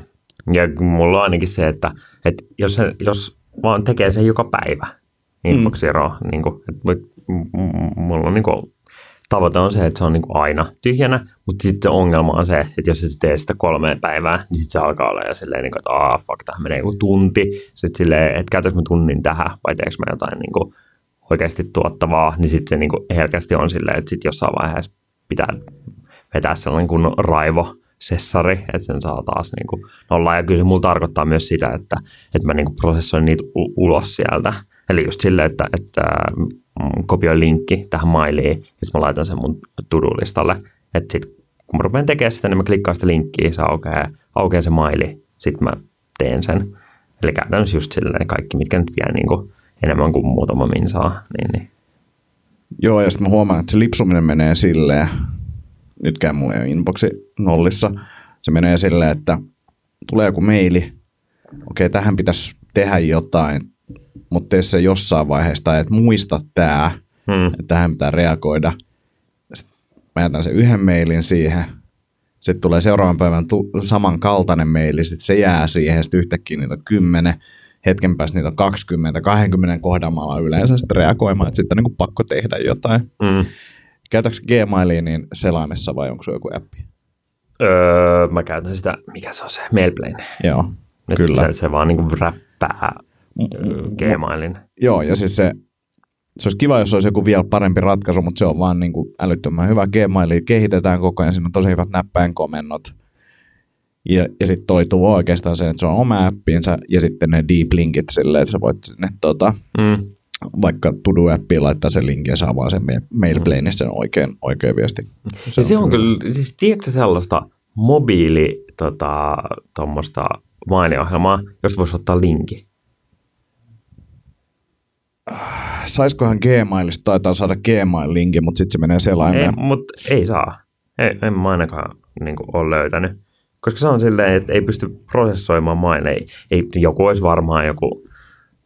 Ja mulla on ainakin se, että, että jos, se, jos vaan tekee sen joka päivä, ero, mm. niin kuin, että mulla on niin kuin, tavoite on se, että se on niin kuin aina tyhjänä, mutta sitten se ongelma on se, että jos et tee sitä kolmeen päivää, niin sitten se alkaa olla jo silleen, niin kuin, että aah, fuck, tähän menee joku tunti. Sitten silleen, että käytätkö mä tunnin tähän vai teekö mä jotain niin kuin, oikeasti tuottavaa, niin sitten se niin kuin, herkästi on silleen, että sitten jossain vaiheessa pitää vetää sellainen kunnon raivo sessari, että sen saa taas niin kuin nollaan. Ja kyllä se mulla tarkoittaa myös sitä, että, että mä niin kuin prosessoin niitä u- ulos sieltä. Eli just silleen, että, että mm, kopioin linkki tähän mailiin ja sitten mä laitan sen mun to-do-listalle. Että sitten kun mä rupean tekemään sitä, niin mä klikkaan sitä linkkiä, se aukeaa, aukeaa se maili, sitten mä teen sen. Eli käytännössä just silleen kaikki, mitkä nyt vie niin kuin enemmän kuin muutama minsaa, niin, niin Joo, ja sitten mä huomaan, että se lipsuminen menee silleen, nytkään mulla ei ole inboxi nollissa, se menee silleen, että tulee joku maili, okei, tähän pitäisi tehdä jotain, mutta tee se jossain vaiheessa, tai että muista tämä, hmm. että tähän pitää reagoida. Sitten mä jätän sen yhden mailin siihen, sitten tulee seuraavan päivän tu- samankaltainen maili, sitten se jää siihen, sitten yhtäkkiä niitä on kymmenen, hetken päästä niitä on 20, 20 kohdamalla yleensä sitten reagoimaan, että sitten on niin kuin pakko tehdä jotain. Mm. Käytätkö Gmailia niin selaimessa vai onko se joku appi? Öö, mä käytän sitä, mikä se on se, Mailplane. Joo, Nyt kyllä. Se, se vaan niinku räppää öö, Gmailin. Joo, ja siis se, se olisi kiva, jos olisi joku vielä parempi ratkaisu, mutta se on vaan niin kuin älyttömän hyvä. Gmailia kehitetään koko ajan, siinä on tosi hyvät näppäinkomennot. Ja, ja sitten toi tuo oikeastaan se, että se on oma appinsa ja sitten ne deep linkit silleen, että sä voit sinne tota, Mm. vaikka To-Do-appiin laittaa sen linkin ja saa vaan sen ma- mailplaneissa sen oikein, oikein viesti. Se, se on kyllä, siis tiedätkö sellaista mobiili tota, tuommoista mainiohjelmaa, josta voisi ottaa linki? Saiskohan Gmailista, taitaa saada Gmail-linkin, mutta sitten se menee Ei, selaimeen. mutta ei saa. Ei, en mä ainakaan niin ole löytänyt. Koska se on silleen, että ei pysty prosessoimaan maille. Ei, ei, joku olisi varmaan joku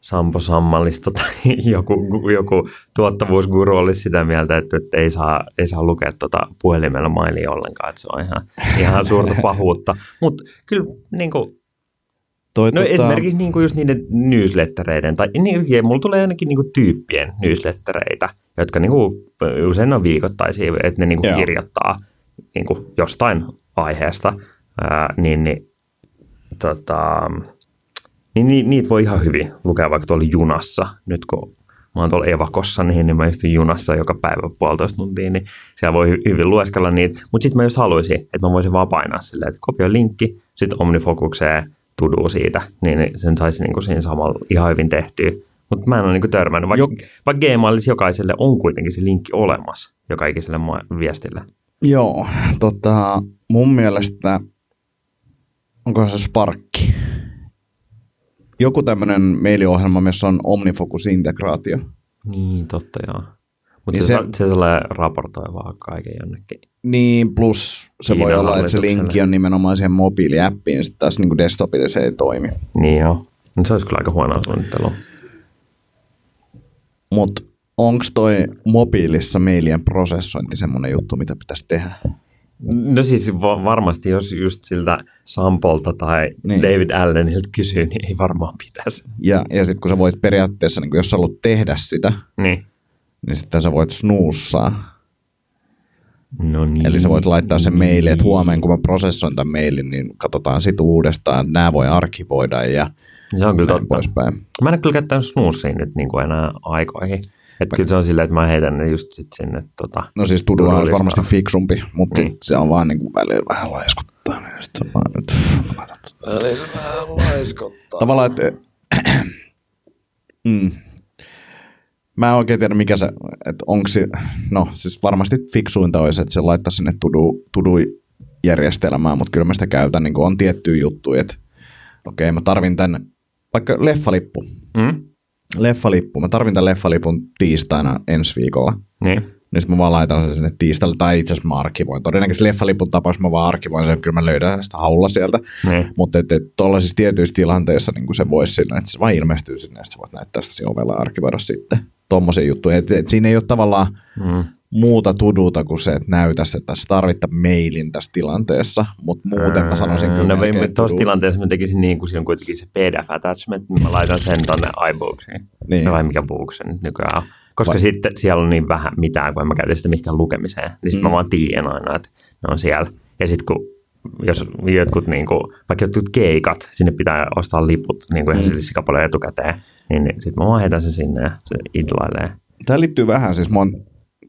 Sampo Sammallista tai [laughs] joku, joku tuottavuusguru olisi sitä mieltä, että, että ei, saa, ei saa lukea tuota puhelimella mailia ollenkaan, että se on ihan, ihan suurta [laughs] pahuutta. Mutta kyllä niin kuin, Toi, No tota... esimerkiksi niin kuin just niiden newslettereiden, tai niin, ja mulla tulee ainakin niin kuin tyyppien newslettereitä, jotka niin kuin, usein on viikoittaisia, että ne niin kuin kirjoittaa niin kuin jostain aiheesta, ää, niin, niin, tota, niin ni, niitä voi ihan hyvin lukea vaikka tuolla junassa. Nyt kun mä oon tuolla Evakossa, niin, niin mä istun junassa joka päivä puolitoista tuntia, niin siellä voi hy- hyvin lueskella niitä. Mutta sitten mä just haluaisin, että mä voisin vaan painaa silleen, että kopioi linkki, sitten Omnifokukseen, tudua siitä, niin sen saisi niin kuin siinä samalla ihan hyvin tehtyä. Mutta mä en ole niin kuin törmännyt, vaikka, Jok- vaikka Gmailissa jokaiselle on kuitenkin se linkki olemassa joka ikiselle viestille. Joo, tota, mun mielestä, onko se Sparkki? Joku tämmöinen mailiohjelma, missä on OmniFocus-integraatio. Niin, totta joo. Mutta Niin se, se- se, se sellainen raportoi vaan kaiken jonnekin. Niin, plus se voi olla, että se linkki on nimenomaan siihen mobiiliäppiin, sitten taas niin desktopille se ei toimi. Niin joo. No, se olisi kyllä aika huonoa suunnittelua. Mutta onko toi mobiilissa mailien prosessointi semmoinen juttu, mitä pitäisi tehdä? No siis va- varmasti, jos just siltä Sampolta tai Niin. David Allenilta kysyy, niin ei varmaan pitäisi. Ja, ja sitten kun sä voit periaatteessa, niin jos sä haluat tehdä sitä, Niin. niin sitten sä voit snuussaa. No niin. Eli sä voit laittaa sen maili, että huomenna kun mä prosessoin tämän mailin, niin katsotaan sit uudestaan, nämä voi arkivoida ja Se on kyllä totta. poispäin. Mä en ole kyllä käyttänyt snoozia nyt niin kuin enää aikoihin. Että kyllä se on silleen, että mä heitän ne just sit sinne tota, No siis Tuduhan olisi Tudulistaan. varmasti fiksumpi, mutta Niin. se on vaan niin kuin välillä vähän laiskottaa. Niin sit on vaan, että... Välillä vähän laiskottaa. Tavallaan, että... mm. Mä en oikein tiedä, mikä se, että onko se, no siis varmasti fiksuinta olisi, että se laittaa sinne tudu, tudu järjestelmään, mutta kyllä mä sitä käytän, niin kuin on tiettyjä juttuja, että okei, mä tarvin tän, vaikka leffalippu, mm? Leffalippu, mä tarvin tämän leffalipun tiistaina ensi viikolla, Niin. niin sitten mä vaan laitan sen sinne tiistalle, tai itse asiassa mä arkivoin. Todennäköisesti leffalipun tapauksessa mä vaan arkivoin sen, kyllä mä löydän sitä haulla sieltä. Niin. Mutta että et, tuollaisissa tietyissä tilanteissa niin se voisi sillä, että se vaan ilmestyy sinne, ja sä voit näyttää sitä ovella ja arkivoida sitten tommosia juttuja. Et, et siinä ei ole tavallaan Mm. Muuta tuduta kuin se, että näytä se, että tässä tarvittaa mailin tässä tilanteessa, mutta muuten mä sanoisin kyllä no, tuossa tilanteessa mä tekisin niin, kun siinä on kuitenkin se PDF attachment, niin mä laitan sen tonne iBooksiin. Niin. Vai mikä Books se nyt nykyään on. Koska Vai- sitten siellä on niin vähän mitään, kun mä käytä sitä mihinkään lukemiseen. Niin sitten Mm. mä vaan tiedän aina, että ne on siellä. Ja sitten kun jos jotkut, niin kuin, vaikka jotkut keikat, sinne pitää ostaa liput niin kuin ihan Mm. sillä paljon etukäteen, niin, niin sitten mä vaan heitän sen sinne ja se idlailee. Tämä liittyy vähän, siis mä oon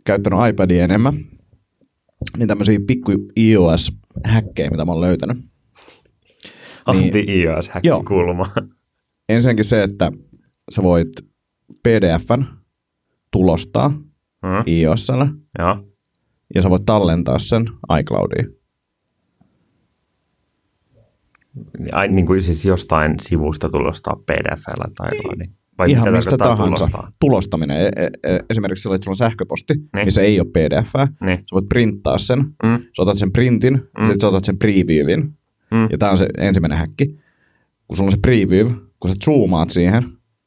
käyttänyt iPadia enemmän, niin tämmöisiä pikku iOS-häkkejä, mitä mä oon löytänyt. Niin. Anti-iOS-häkki Joo. kulma. Ensinnäkin se, että sä voit PDFn tulostaa Mm. iOSllä, Joo. ja sä voit tallentaa sen iCloudiin. Ai, niin kuin siis jostain sivusta tulostaa PDFllä tai jollain. Vai Ihan mitä mistä tahansa. tulostaa? Tulostaminen. E- e- e- esimerkiksi sillä, että sulla on sähköposti, niin. Missä ei ole PDF. Sä Niin. voit printtaa sen, Mm. sä otat sen printin, mm. sitten sä otat sen previewin. Mm. Ja tämä on se ensimmäinen häkki. Kun sulla on se preview, kun sä zoomaat siihen,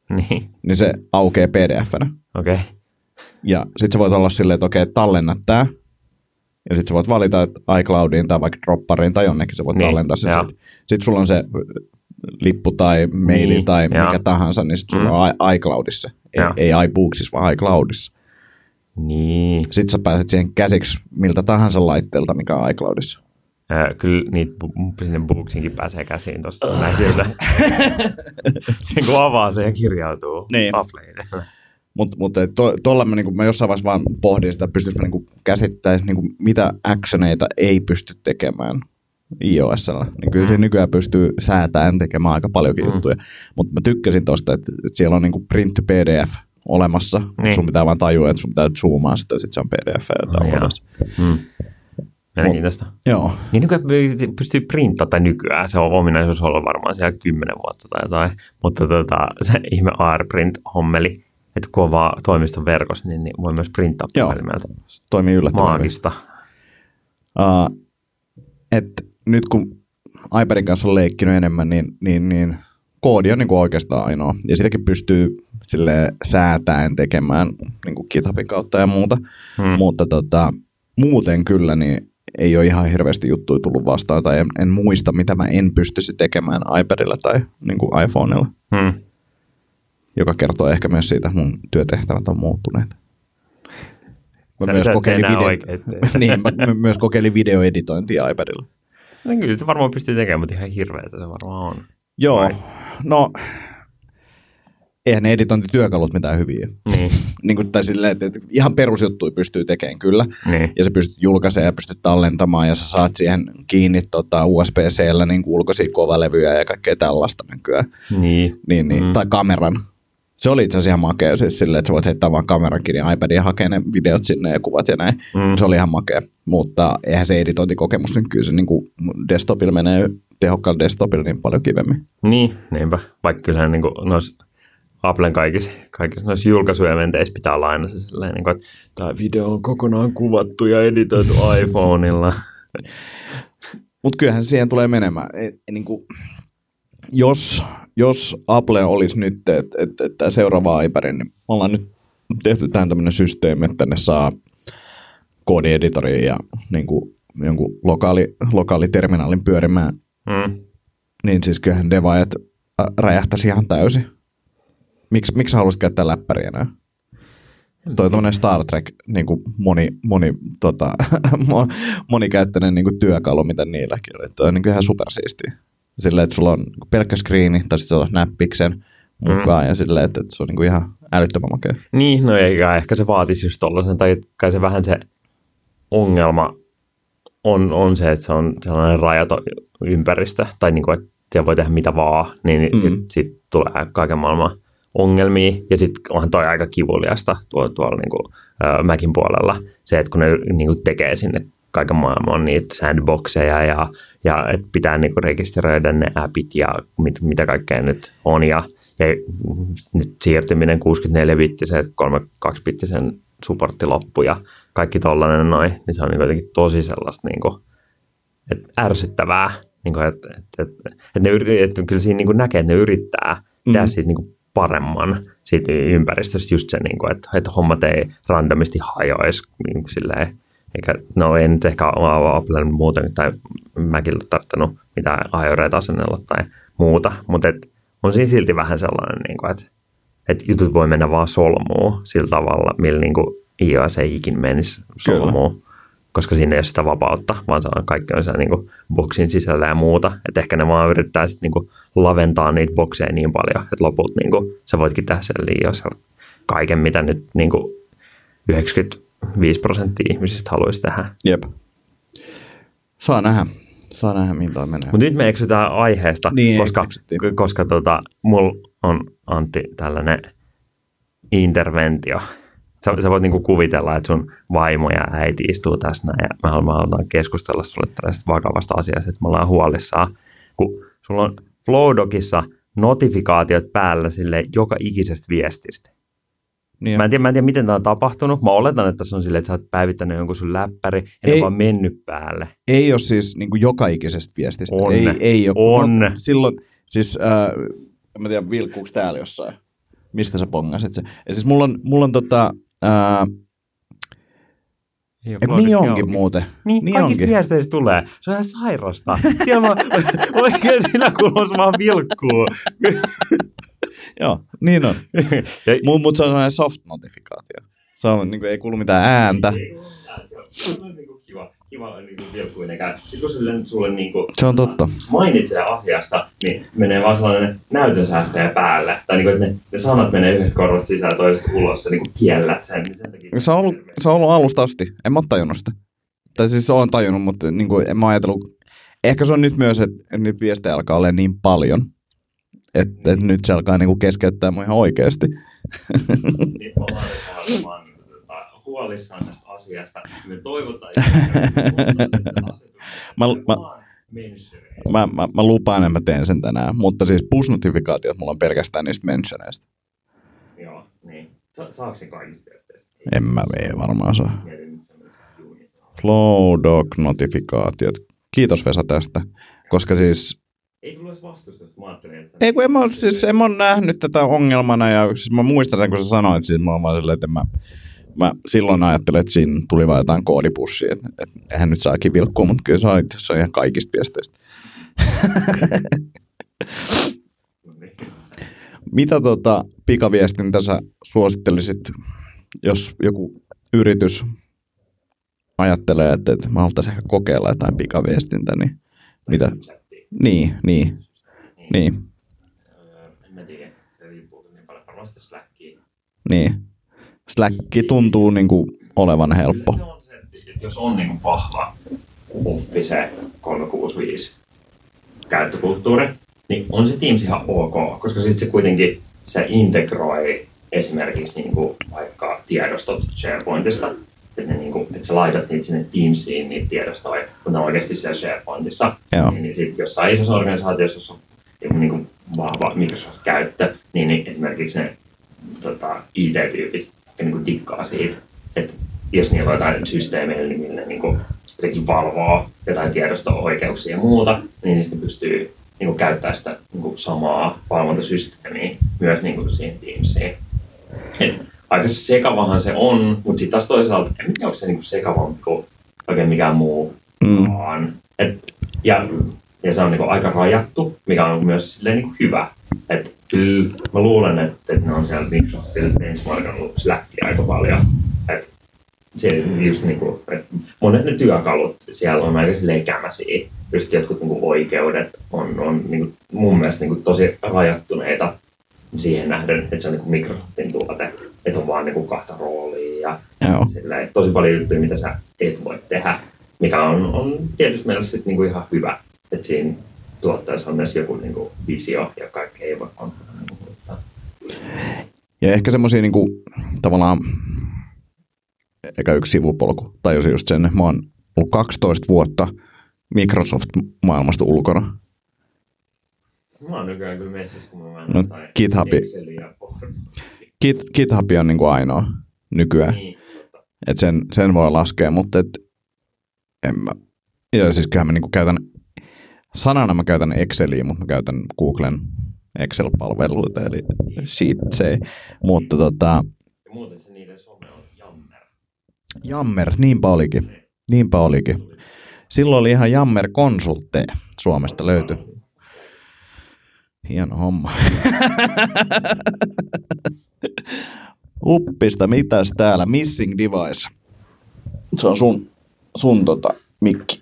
Niin. niin se aukeaa PDF-nä. Okei. Okay. Ja sitten sä voit olla silleen, että okei, tallenna tää. Ja sitten sä voit valita, että iCloudiin tai vaikka Droppariin tai jonnekin sä voit Niin, tallentaa sen. Sitten sit sulla on se lippu tai maili Niin, tai joo. mikä tahansa, niin sitten sulla Mm. on iCloudissa. Ei, ei iBooksissa, vaan iCloudissa. Niin. Sitten sä pääset siihen käsiksi miltä tahansa laitteelta, mikä on iCloudissa. Äh, kyllä niitä bu- sinne booksinkin pääsee käsiin tuosta näin siltä. [laughs] Sen kun avaa se ja kirjautuu Niin. Appleille. Mutta mut, tuolla mä, niinku, mä jossain vaiheessa vaan pohdin sitä, pystyisikö niinku käsittämään, niinku, mitä actioneita ei pysty tekemään iOSllä. Niin kyllä se nykyään pystyy säätämään tekemään aika paljonkin Mm. juttuja. Mutta mä tykkäsin tosta, että, että siellä on niinku print to PDF olemassa. Niin. Sun pitää vaan tajua, että sun pitää zoomaa sitä, ja sit se on PDF. No, downloadassa. Mm. Mielenkiintoista. Joo. Niin nykyään py- pystyy printtaamaan, tai nykyään se on ominaisuus ollut varmaan siellä kymmenen vuotta tai jotain, mutta tota, se ihme AirPrint-hommeli, että kun on vaan toimiston verkossa, niin, niin voi myös printtaa Joo. puhelimelta. Se toimii yllättävän. Maagista. Uh, et nyt kun iPadin kanssa on leikkinyt enemmän, niin, niin, niin koodi on niin kuin oikeastaan ainoa. Ja sitäkin pystyy sille säätäen tekemään niin kuin GitHubin kautta ja muuta. Hmm. Mutta tota, muuten kyllä niin ei ole ihan hirveästi juttuja tullut vastaan, tai en, en muista, mitä mä en pystyisi tekemään iPadilla tai niin kuin iPhoneilla, Hmm. joka kertoo ehkä myös siitä, että mun työtehtävät on muuttuneet. Mä Sä- myös, kokeilin video... oikein [laughs] niin, mä myös kokeilin videoeditointia iPadilla. No kyllä sitä varmaan pystyy tekemään, mutta ihan hirveätä se varmaan on. Joo, Vai? no eihän ne editointityökalut mitään hyviä. Niin, [laughs] Niin kuin, tai silleen, että, että ihan perusjuttuja pystyy tekemään kyllä. niin. Ja sä pystyt julkaisemaan ja pystyt tallentamaan ja sä saat siihen kiinni tota, USB-Cllä niin ulkoisia kovalevyjä ja kaikkea tällaista nykyään. niin. Niin, niin, Mm. mm. Tai kameran. Se oli itse asiassa ihan makea siis silleen, että sä voit heittää vaan kameran kiinni iPadin ja hakea ne videot sinne ja kuvat ja näin. Mm. Se oli ihan makea, mutta eihän se editointikokemus, niin kyllä se niin kuin desktopilla menee tehokkaalla desktopilla niin paljon kivemmin. Niin, niinpä. Vaikka kyllähän niin noissa Applen kaikissa, kaikissa noissa julkaisueventeissä pitää olla aina se sellainen, niin kuin, että tämä video on kokonaan kuvattu ja editoitu iPhoneilla. [laughs] Mutta kyllähän siihen tulee menemään. E, niin kuin, jos, jos Apple olisi nyt, että et, et, tämä seuraava iPad, niin me ollaan nyt tehty tähän tämmöinen systeemi, että ne saa koodieditorin ja niin kuin, jonkun lokaali, lokaaliterminaalin pyörimään, Mm. niin siis kyllähän devaajat räjähtäisi ihan täysin. Miks, miksi haluaisit käyttää läppäriä enää? Toi on tämmöinen Star Trek niin kuin moni, moni, tota, [laughs] mo- monikäyttöinen niin kuin työkalu, mitä niilläkin on. Että on niin kuin ihan supersiistiä. Silleen, että sulla on pelkkä screeni, tai sitten näppiksen mukaan, mm. ja silleen, että, että se on niin kuin ihan älyttömän makea. Niin, no eikä ehkä se vaatisi just tollasen, tai kai se vähän se ongelma on, on se, että se on sellainen rajaton ympäristö, tai niin kuin, että siellä voi tehdä mitä vaan, niin mm. Sitten sit tulee kaiken maailman ongelmia, ja sitten onhan toi aika kivuliasta tuolla, tuolla niin kuin, ää, Macin puolella, se, että kun ne niin kuin tekee sinne kaiken maailman niitä sandboxeja, ja, ja että pitää niin kuin rekisteröidä ne appit, ja mit, mitä kaikkea nyt on, ja, ja nyt siirtyminen 64-bittiseen, 32-bittisen supportti loppu, ja kaikki tollainen noin, niin se on niin jotenkin tosi sellaista niin kuin, että ärsyttävää, niin kuin, että, että, että, että, ne, että kyllä siinä niin kuin näkee, että ne yrittää mm. tehdä siitä niin kuin paremman siitä ympäristöstä, just se, niin kuin, että, että hommat ei randomisti hajoisi niin kuin silleen, eikä, no ei nyt ehkä Apple muuten tai Macilla tarttanut mitään ajoreita asennella tai muuta, mutta et, on siinä silti vähän sellainen, niin kuin, että, että jutut voi mennä vaan solmuun sillä tavalla, millä niin kuin iOS ei ikin menisi Kyllä. solmuun koska siinä ei ole sitä vapautta, vaan se on kaikki on siellä niin boksin sisällä ja muuta. Että ehkä ne vaan yrittää sitten niin laventaa niitä bokseja niin paljon, että lopulta niin kuin, sä voitkin tehdä sen liian kaiken, mitä nyt niin kuin 95 prosenttia ihmisistä haluaisi tehdä. Jep. Saa nähdä. Saa nähdä, mihin toi menee. Mutta nyt me eksytään aiheesta, Niin, koska, eksyttiin. koska tota, mulla on Antti tällainen interventio. Sä, sä voit niinku kuvitella, että sun vaimo ja äiti istuu tässä näin, ja me haluamme halutaan keskustella sulle tällaisesta vakavasta asiasta, että me ollaan huolissaan. Kun sulla on Flowdogissa notifikaatiot päällä sille joka ikisestä viestistä. Niin Mä en, tiedä, mä en tiedä, miten tämä on tapahtunut. Mä oletan, että se on silleen, että sä oot päivittänyt jonkun sun läppäri, ja ne Ei. on vaan mennyt päälle. ei ole siis niin kuin joka ikisestä viestistä. On. Ei, ei ole. On. No, silloin, siis, äh, en mä tiedä, vilkkuuko täällä jossain? Mistä sä pongasit se? Ja siis mulla on, mulla on tota, äh, Ei ole Eiku, Flowdog niin onkin muuten. Niin, niin kaikista onkin. viesteistä tulee. Se on ihan sairasta. Siellä vaan, oikein siinä kulmassa vaan vilkkuu. Joo, niin on. ja, Mutta mut se on sellainen soft notifikaatio. Se on, niin kuin, ei kuulu mitään ääntä. On kiva, vilkkuinen käy. Sitten kun sulle, sulle niinku Se on totta. mainitsee asiasta, niin menee vaan sellainen näytönsäästäjä päälle. Tai niinku, että ne, ne sanat menee yhdestä korvasta sisään ja toisesta ulos, sä niinku kiellät sen. Niin sen takia, Se on, ollut, se on ollut alusta asti. En mä ole tajunnut sitä. Tai siis oon tajunnut, mutta niin kuin, en mä ajatellut. Ehkä se on nyt myös, että nyt viestejä alkaa olla niin paljon, että, että nyt se alkaa niin kuin keskeyttää mua ihan oikeasti. niin nyt vaan tota, huolissaan tästä asiasta. Me toivotaan, että [laughs] Mä- mä- mä, Mä, mä, lupaan, että mä teen sen tänään. Mutta siis push-notifikaatiot mulla on pelkästään niistä mentioneista. Joo, niin. Sa- saako se kaikista? En mä ei varmaan saa. Flowdog-notifikaatiot. Kiitos Vesa tästä. Koska siis Ei tullut edes vastustusta. Mä ajattelin, että... Ei kun en mä, siis, en mä ole nähnyt tätä ongelmana ja siis mä muistan sen, kun sä sanoit siitä, mä oon vaan silleen, että mä, mä silloin ajattelin, että siinä tuli vaan jotain koodipussia, että, että eihän nyt saakin vilkkua, mutta kyllä se on, itse asiassa ihan kaikista viesteistä. Mitä tota pikaviestintä sä suosittelisit, jos joku yritys ajattelee, että, että mä haluaisin ehkä kokeilla jotain pikaviestintä, niin mitä? Niin, niin, niin. Se Niin. Slack tuntuu niin kuin olevan helppo. Se on se, että jos on niin kuin vahva Office 365 käyttökulttuuri, niin on se Teams ihan ok, koska sitten se kuitenkin se integroi esimerkiksi niin kuin vaikka tiedostot SharePointista, että, ne, niin kuin, että sä laitat niitä sinne Teamsiin, niitä tiedostoja, kun ne on oikeasti siellä SharePointissa. Joo. Niin, niin sitten jossain isossa organisaatiossa, jossa on joku niin kuin vahva Microsoft-käyttö, niin, niin esimerkiksi ne tota, IT-tyypit niin kuin dikkaa siitä, että jos niillä on jotain systeemejä, niin millä niin kuin, jotenkin valvoo jotain tiedosto-oikeuksia ja muuta, niin niistä pystyy niin kuin, käyttämään sitä niin kuin, samaa valvontasysteemiä myös niin kuin, siihen Teamsiin. Et, aika sekavahan se on, mutta sitten taas toisaalta, en tiedä, onko se niin kuin, sekavampi kuin oikein mikään muu Mm. vaan. Et, ja, ja se on niin kuin, aika rajattu, mikä on myös silleen, niin kuin, hyvä. Et, kyllä mä luulen, että, että ne on siellä Microsoftilla benchmarkannut Slackia aika paljon. Et, se just niin kuin, että monet ne työkalut siellä on aika silleen kämäsiä. Just jotkut niin kuin oikeudet on, on niin kuin, mun mielestä niin kuin, tosi rajattuneita siihen nähden, että se on niin kuin Microsoftin tuote, että on vaan niin kuin kahta roolia ja Joo. silleen, tosi paljon juttuja, mitä sä et voi tehdä, mikä on, on tietysti mielessä sit niinku ihan hyvä, että siinä tuotteessa on myös joku niinku visio ja kaikki ei voi kontrolloida. Niinku, Ja ehkä semmoisia niinku, tavallaan, eikä yksi sivupolku, tajusin just sen, mä oon ollut 12 vuotta Microsoft-maailmasta ulkona. Mä oon nykyään kyllä messissä, kun mä No, GitHub- Git, GitHub on niinku ainoa nykyään. Niin. Et sen, sen voi laskea, mutta et, en mä, ja siis kyllähän mä niinku käytän, sanana mä käytän Exceliä, mutta mä käytän Googlen Excel-palveluita, eli Sheetsei. Mutta tota, Ja muuten se niiden some on jammer. Jammer, niinpä olikin. Niinpä olikin. Silloin oli ihan Jammer konsultteja Suomesta löytyi. Hieno homma. [laughs] Uppista, mitäs täällä? Missing device. Se on sun, sun tota, mikki.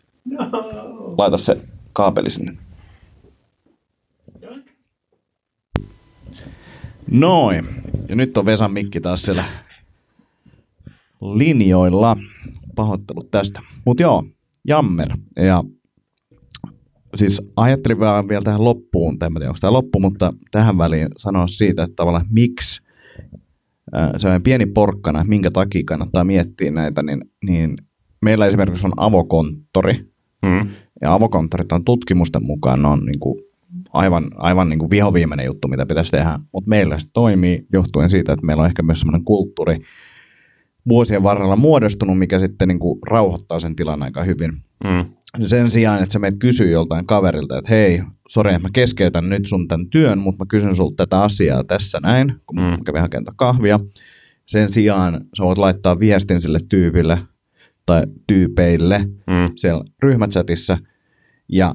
Laita se kaapeli sinne. Noin. Ja nyt on Vesan mikki taas siellä linjoilla. Pahoittelut tästä. Mutta joo, Jammer. Ja siis ajattelin vaan vielä tähän loppuun, en tiedä onko tämä loppu, mutta tähän väliin sanoa siitä, että tavallaan miksi sellainen pieni porkkana, minkä takia kannattaa miettiä näitä, niin, niin meillä esimerkiksi on avokonttori, Mm. ja avokonttorit on tutkimusten mukaan, ne on niin kuin aivan, aivan niin kuin vihoviimeinen juttu, mitä pitäisi tehdä. Mutta meillä se toimii johtuen siitä, että meillä on ehkä myös sellainen kulttuuri vuosien varrella muodostunut, mikä sitten niin kuin rauhoittaa sen tilan aika hyvin. Mm. Sen sijaan, että sä meet kysyy joltain kaverilta, että hei, sori, mä keskeytän nyt sun tämän työn, mutta mä kysyn sulta tätä asiaa tässä näin, kun mä Mm. kävin hakemaan kahvia. Sen sijaan sä voit laittaa viestin sille tyypille tai tyypeille, Mm. siellä ryhmächatissa ja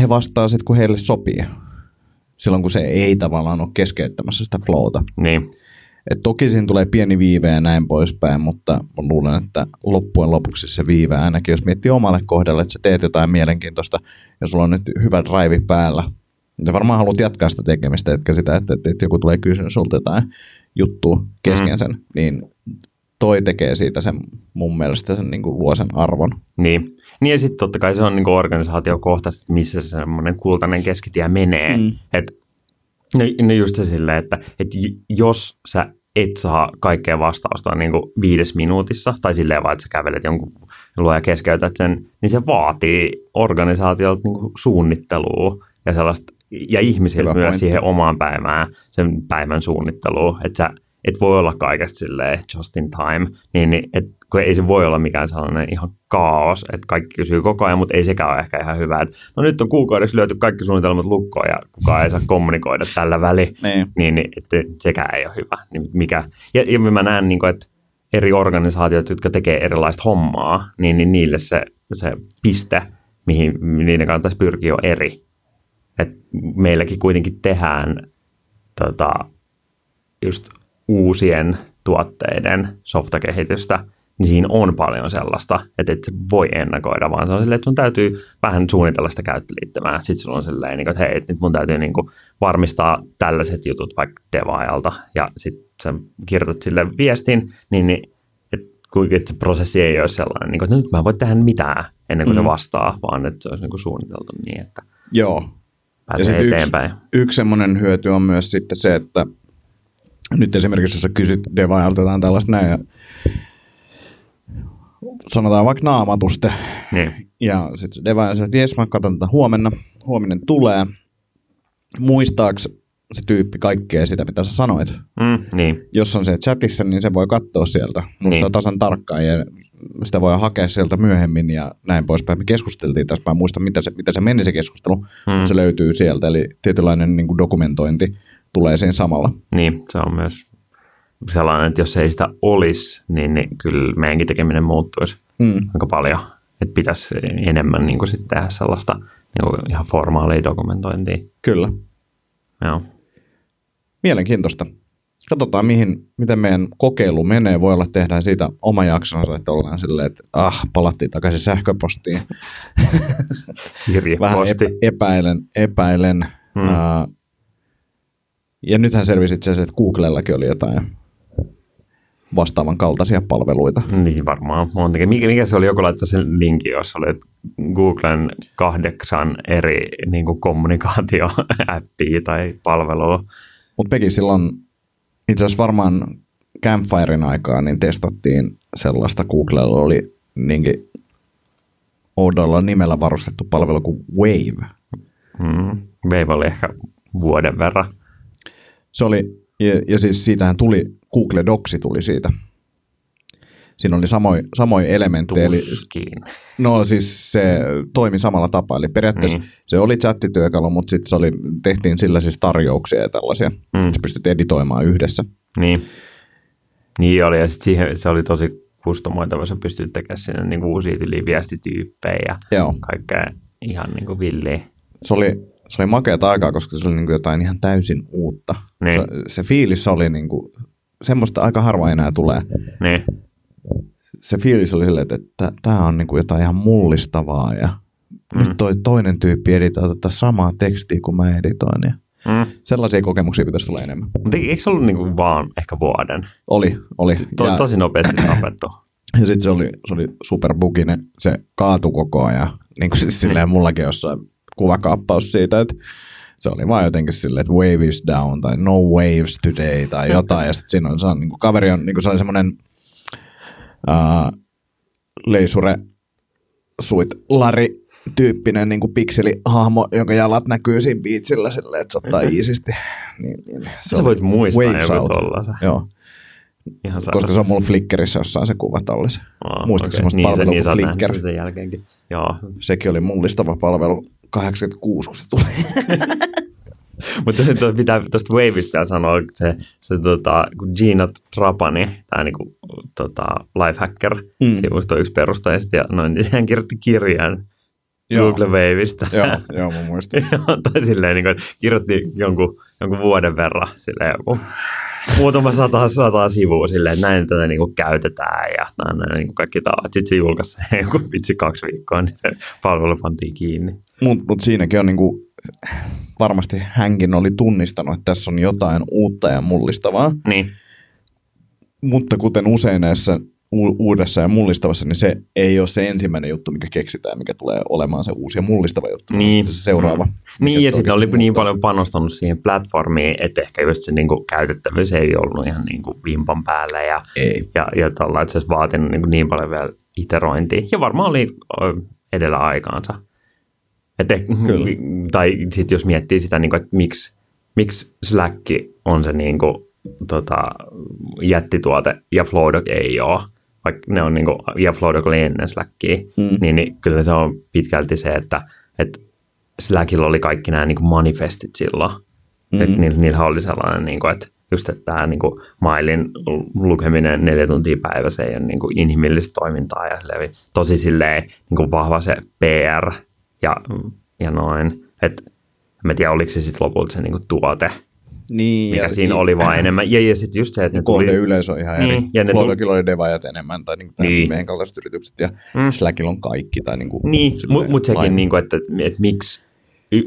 he vastaa sitten, kun heille sopii. Silloin, kun se ei tavallaan ole keskeyttämässä sitä flowta. Niin. Et toki siinä tulee pieni viive ja näin poispäin, mutta mä luulen, että loppujen lopuksi se viive, ainakin jos miettii omalle kohdalle, että sä teet jotain mielenkiintoista ja sulla on nyt hyvä drive päällä, niin sä varmaan haluat jatkaa sitä tekemistä, etkä sitä, että, että joku tulee kysyä sulta jotain juttua kesken Mm. sen, niin toi tekee siitä sen mun mielestä sen niin kuin luo sen arvon. Niin. Niin ja sitten totta kai se on niin organisaatiokohtaisesti, missä se semmoinen kultainen keskitie menee. Mm. Et, no, no just se silleen, että et jos sä et saa kaikkea vastausta niin kuin viides minuutissa, tai silleen vaan, että sä kävelet jonkun luo ja keskeytät sen, niin se vaatii organisaatiolta niin kuin suunnittelua ja sellaista, ja ihmisiltä Hyvä myös pointti. siihen omaan päivään, sen päivän suunnitteluun, että sä et voi olla kaikesta silleen just in time, niin, niin et, kun ei se voi olla mikään sellainen ihan kaos, että kaikki kysyy koko ajan, mutta ei sekään ole ehkä ihan hyvä, että no nyt on kuukaudeksi lyöty kaikki suunnitelmat lukkoon ja kukaan ei saa kommunikoida tällä väliin, Niin. niin, niin että sekään ei ole hyvä. Niin mikä, ja, ja mä näen, niin että eri organisaatiot, jotka tekee erilaista hommaa, niin, niin niille se, se piste, mihin niiden kannattaisi pyrkiä, on eri. Et meilläkin kuitenkin tehdään tota, just uusien tuotteiden softakehitystä, niin siinä on paljon sellaista, että et se voi ennakoida, vaan se on silleen, että sun täytyy vähän suunnitella sitä käyttöliittymää. Sitten sulla on silleen, niin kuin, että hei, nyt mun täytyy niin kuin varmistaa tällaiset jutut vaikka devaajalta, ja sitten sä kirjoitat sille viestin, niin, niin että se prosessi ei ole sellainen, niin kuin, että nyt mä en voi tehdä mitään ennen kuin mm. se vastaa, vaan että se olisi niin kuin suunniteltu niin, että Joo. pääsee sit eteenpäin. Yksi, yksi semmoinen hyöty on myös sitten se, että nyt esimerkiksi jos sä kysyt devaajalta jotain tällaista näin, ja sanotaan vaikka naamatuste, Niin. ja sitten devaaja sanoo, että jes, mä katson tätä huomenna, huominen tulee, muistaaks se tyyppi kaikkea sitä, mitä sä sanoit. Mm, niin. Jos on se chatissa, niin se voi katsoa sieltä. Muista Niin. tasan tarkkaan ja sitä voi hakea sieltä myöhemmin ja näin poispäin. Me keskusteltiin tässä, mä en muista, mitä se, mitä se meni se keskustelu, Mm. mm. se löytyy sieltä. Eli tietynlainen niin kuin dokumentointi tulee siinä samalla. Niin, se on myös sellainen, että jos ei sitä olisi, niin, niin kyllä meidänkin tekeminen muuttuisi Mm. aika paljon. Että pitäisi enemmän niin kuin sit tehdä sellaista niin kuin ihan formaalia dokumentointia. Kyllä. Joo. Mielenkiintoista. Katsotaan, mihin, miten meidän kokeilu menee. Voi olla, että tehdään siitä oma jaksonsa, että ollaan silleen, että ah, palattiin takaisin sähköpostiin. [laughs] Vähän Kirjeposti. epä, epäilen, epäilen. Mm. Mm. Ja nythän selvisi itse asiassa, että Googlellakin oli jotain vastaavan kaltaisia palveluita. Niin varmaan montakin. Mikä, mikä se oli, joku laittoi sen linkin, jos oli Googlen kahdeksan eri niin kuin kommunikaatioäppiä tai palvelua. Mutta Peki silloin itse asiassa varmaan Campfirein aikaa niin testattiin sellaista, Googlella oli niinkin oudolla nimellä varustettu palvelu kuin Wave. Mm. Wave oli ehkä vuoden verran. Se oli, ja, ja siis siitähän tuli, Google Docs tuli siitä. Siinä oli samoja samoja elementtejä, eli no siis se toimi samalla tapaa, eli periaatteessa niin. se oli chattityökalu, mutta sitten se oli, tehtiin sillä siis tarjouksia ja tällaisia, Mm. mm. se pystyt editoimaan yhdessä. Niin. Niin oli, ja sit siihen se oli tosi kustomoitava, sä pystyt tekemään sinne niin uusia tiliviestityyppejä ja Joo. kaikkea ihan niin kuin villiä. se oli, se oli makeata aikaa, koska se oli niin kuin jotain ihan täysin uutta. Niin. Se, se fiilis oli niin kuin, semmoista aika harva enää tulee. Niin. Se fiilis oli silleen, että tämä on niin kuin jotain ihan mullistavaa ja mm. nyt toi toinen tyyppi editoi tätä samaa tekstiä kuin mä editoin. Ja Mm. sellaisia kokemuksia pitäisi olla enemmän. Mutta eikö se ollut niin kuin vaan ehkä vuoden? Oli, oli. To, ja, tosi nopeasti tapettu. [clears throat] ja sitten se oli, se oli superbuginen, se kaatui koko ajan. Niin kuin siis silleen mullakin jossain kuvakaappaus siitä, että se oli vaan jotenkin silleen, että wave is down tai no waves today tai jotain. Ja sitten siinä on, se on niin kuin kaveri on, niin kuin se oli semmoinen uh, leisure suit Lari tyyppinen niin kuin pikselihahmo, jonka jalat näkyy siinä biitsillä silleen, että se ottaa iisisti. Niin, niin, Sä voit muistaa joku tollasen. Joo, Ihan koska se on mulla Flickerissä jossain se kuva. Aa, Muistatko okei. semmoista niin, palvelua niin, kuin Flickr? sen jälkeenkin. Joo. Sekin oli mullistava palvelu 86, kun se tuli. [laughs] Mutta pitää tuosta Wavista vielä sanoa, se, se tota, kun Gina Trapani, tämä niinku, tota, lifehacker, mm. Sivusto yksi perustajista, ja noin, niin sehän kirjoitti kirjan Joo. Google Waveista. joo, joo, mä muistan. [laughs] tai silleen, niin kuin, kirjoitti jonkun, jonkun vuoden verran, silleen joku muutama sata, sata sivua silleen, että näin tätä niin kuin käytetään ja näin, näin niin kuin kaikki tavat. Sitten se julkaisi sen [laughs] joku vitsi kaksi viikkoa, niin se palvelu pantiin kiinni. Mutta mut siinäkin on niinku, varmasti hänkin oli tunnistanut, että tässä on jotain uutta ja mullistavaa. Niin, Mutta kuten usein näissä u- uudessa ja mullistavassa, niin se ei ole se ensimmäinen juttu, mikä keksitään, mikä tulee olemaan se uusi ja mullistava juttu. Niin. Se seuraava. mikä niin ja sitten oli niin paljon panostanut siihen platformiin, että ehkä just se niin kuin, käytettävyys ei ollut ihan niin kuin vimpan päällä ja, Ei. ja, ja tolla, että se olisi vaatinut niin, kuin niin paljon vielä iterointia. Ja varmaan oli edellä aikaansa. Et Kyllä. tai sitten jos miettii sitä, niin kuin, että miksi, miksi Slack on se niin kuin, tota, jättituote ja Flowdog ei ole, vaikka ne on niin kuin, ja Flowdog oli ennen Slackia, Mm. niin, niin kyllä se on pitkälti se, että, että Slackilla oli kaikki nämä niin kuin manifestit silloin. Mm. Että niillä, niillä oli sellainen, niin kuin, että just että tämä niin kuin mailin lukeminen neljä tuntia päivässä ei ole niin kuin inhimillistä toimintaa ja silleen, tosi silleen niin kuin vahva se PR ja, ja noin. Että en tiedä, oliko se sitten lopulta se niin kuin tuote, Niin, mikä siinä oli vaan enemmän. Ja, ja sitten just se, että ne tuli... kohde yleisö on ihan Niin, eri. ja ne Flowdogilla oli devaajat enemmän, tai niin, Niin. niin. meidän kaltaiset yritykset, ja Mm. Slackilla on kaikki. Tai niin kuin, Niin, mutta mut sekin, lain- niin kuin, että, että miksi, y,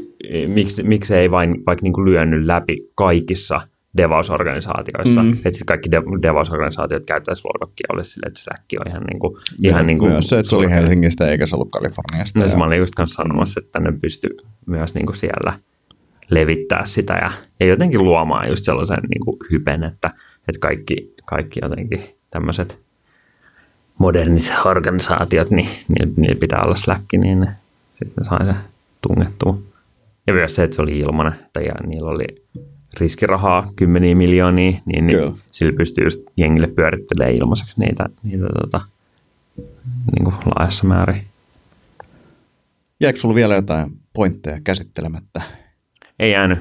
miksi, miksi ei vain vaikka niin kuin lyönyt läpi kaikissa devausorganisaatioissa. Mm. Että sitten kaikki de- devausorganisaatiot käyttäisi Flowdockia, olisi silleen, että Slack on ihan, niin kuin, ihan niin kuin Myös se, että se oli. Helsingistä eikä se ollut Kaliforniasta. No se ja- mä olin just kanssa sanomassa, että ne pystyy myös niin kuin siellä levittää sitä ja, ja jotenkin luomaan just sellaisen niin kuin hypen, että, että kaikki, kaikki jotenkin tämmöiset modernit organisaatiot, niin niillä, niillä pitää olla Slack, niin ne, sitten ne sai se tungettua. Ja myös se, että se oli ilmanen, että ja niillä oli riskirahaa kymmeniä miljoonia, niin, Kyllä. niin sillä pystyy just jengille pyörittelemään ilmaiseksi niitä, niitä tota, niin kuin laajassa määrin. Jäikö sulla vielä jotain pointteja käsittelemättä? Ei jäänyt.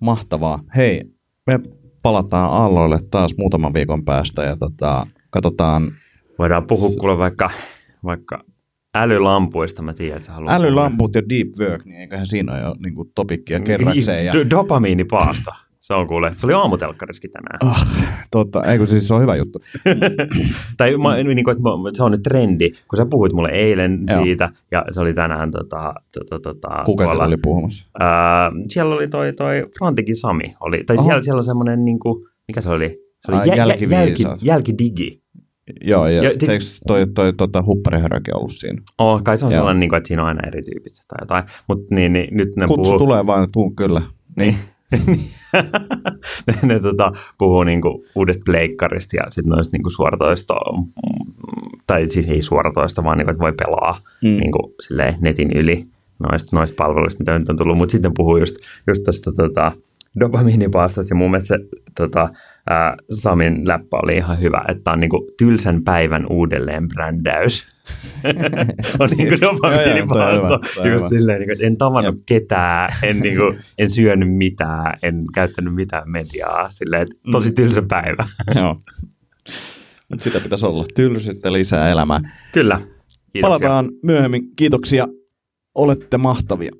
Mahtavaa. Hei, me palataan aalloille taas muutaman viikon päästä ja tota, katsotaan Voidaan puhua kuule vaikka, vaikka älylampuista. Mä tiedän, että sä haluat älylamput ja deep work, niin eiköhän siinä ole jo niin kuin topikkia kerrakseen. Ja, D- dopamiinipaasto. Se on kuule. Se oli aamutelkkariskin tänään. oh, tota, ei kun siis se on hyvä juttu. [laughs] Tai mä, niin kuin, että se on nyt trendi, kun sä puhuit mulle eilen Joo. siitä, ja se oli tänään tota, tota, tota, Kuka tuolla- siellä oli puhumassa? Ää, siellä oli toi, toi Frontikin Sami. Oli, tai Oho. siellä, siellä on semmoinen, niin kuin, mikä se oli? Se oli Ai, jä, jä, jälki, jälkidigi. Joo, ja, Ja sit- eikö toi, toi tota, hupparihörökin ollut siinä? Oh, kai se on Joo. sellainen, niin kuin, että siinä on aina eri tyypit tai jotain. Mutta niin, niin, nyt ne Kutsu puhuu... tulee vaan, tuu kyllä. Niin. [laughs] ne, ne tota, puhuu niinku uudesta pleikkarista ja sitten noista niinku suoratoisto, mm, tai siis ei suoratoista, vaan niinku, että voi pelaa Mm. mm. niinku, silleen, netin yli noista, noista palveluista, mitä nyt on tullut. Mutta sitten puhuu just, just tuosta tota, dopamiinipaastosta ja mun mielestä se tota, ää, Samin läppä oli ihan hyvä, että on niinku tylsän päivän uudelleen brändäys. [laughs] on hyvä, dopamiinipaasto. toi on Just hyvä. silleen, niinku, että en tavannut Jep. ketään, en, niinku, [laughs] en syönyt mitään, en käyttänyt mitään mediaa. Silleen, että tosi tylsä päivä. [laughs] Joo. Mutta sitä pitäisi olla. Tylsyyttä lisää elämää. Kyllä. Kiitoksia. Palataan myöhemmin. Kiitoksia. Olette mahtavia.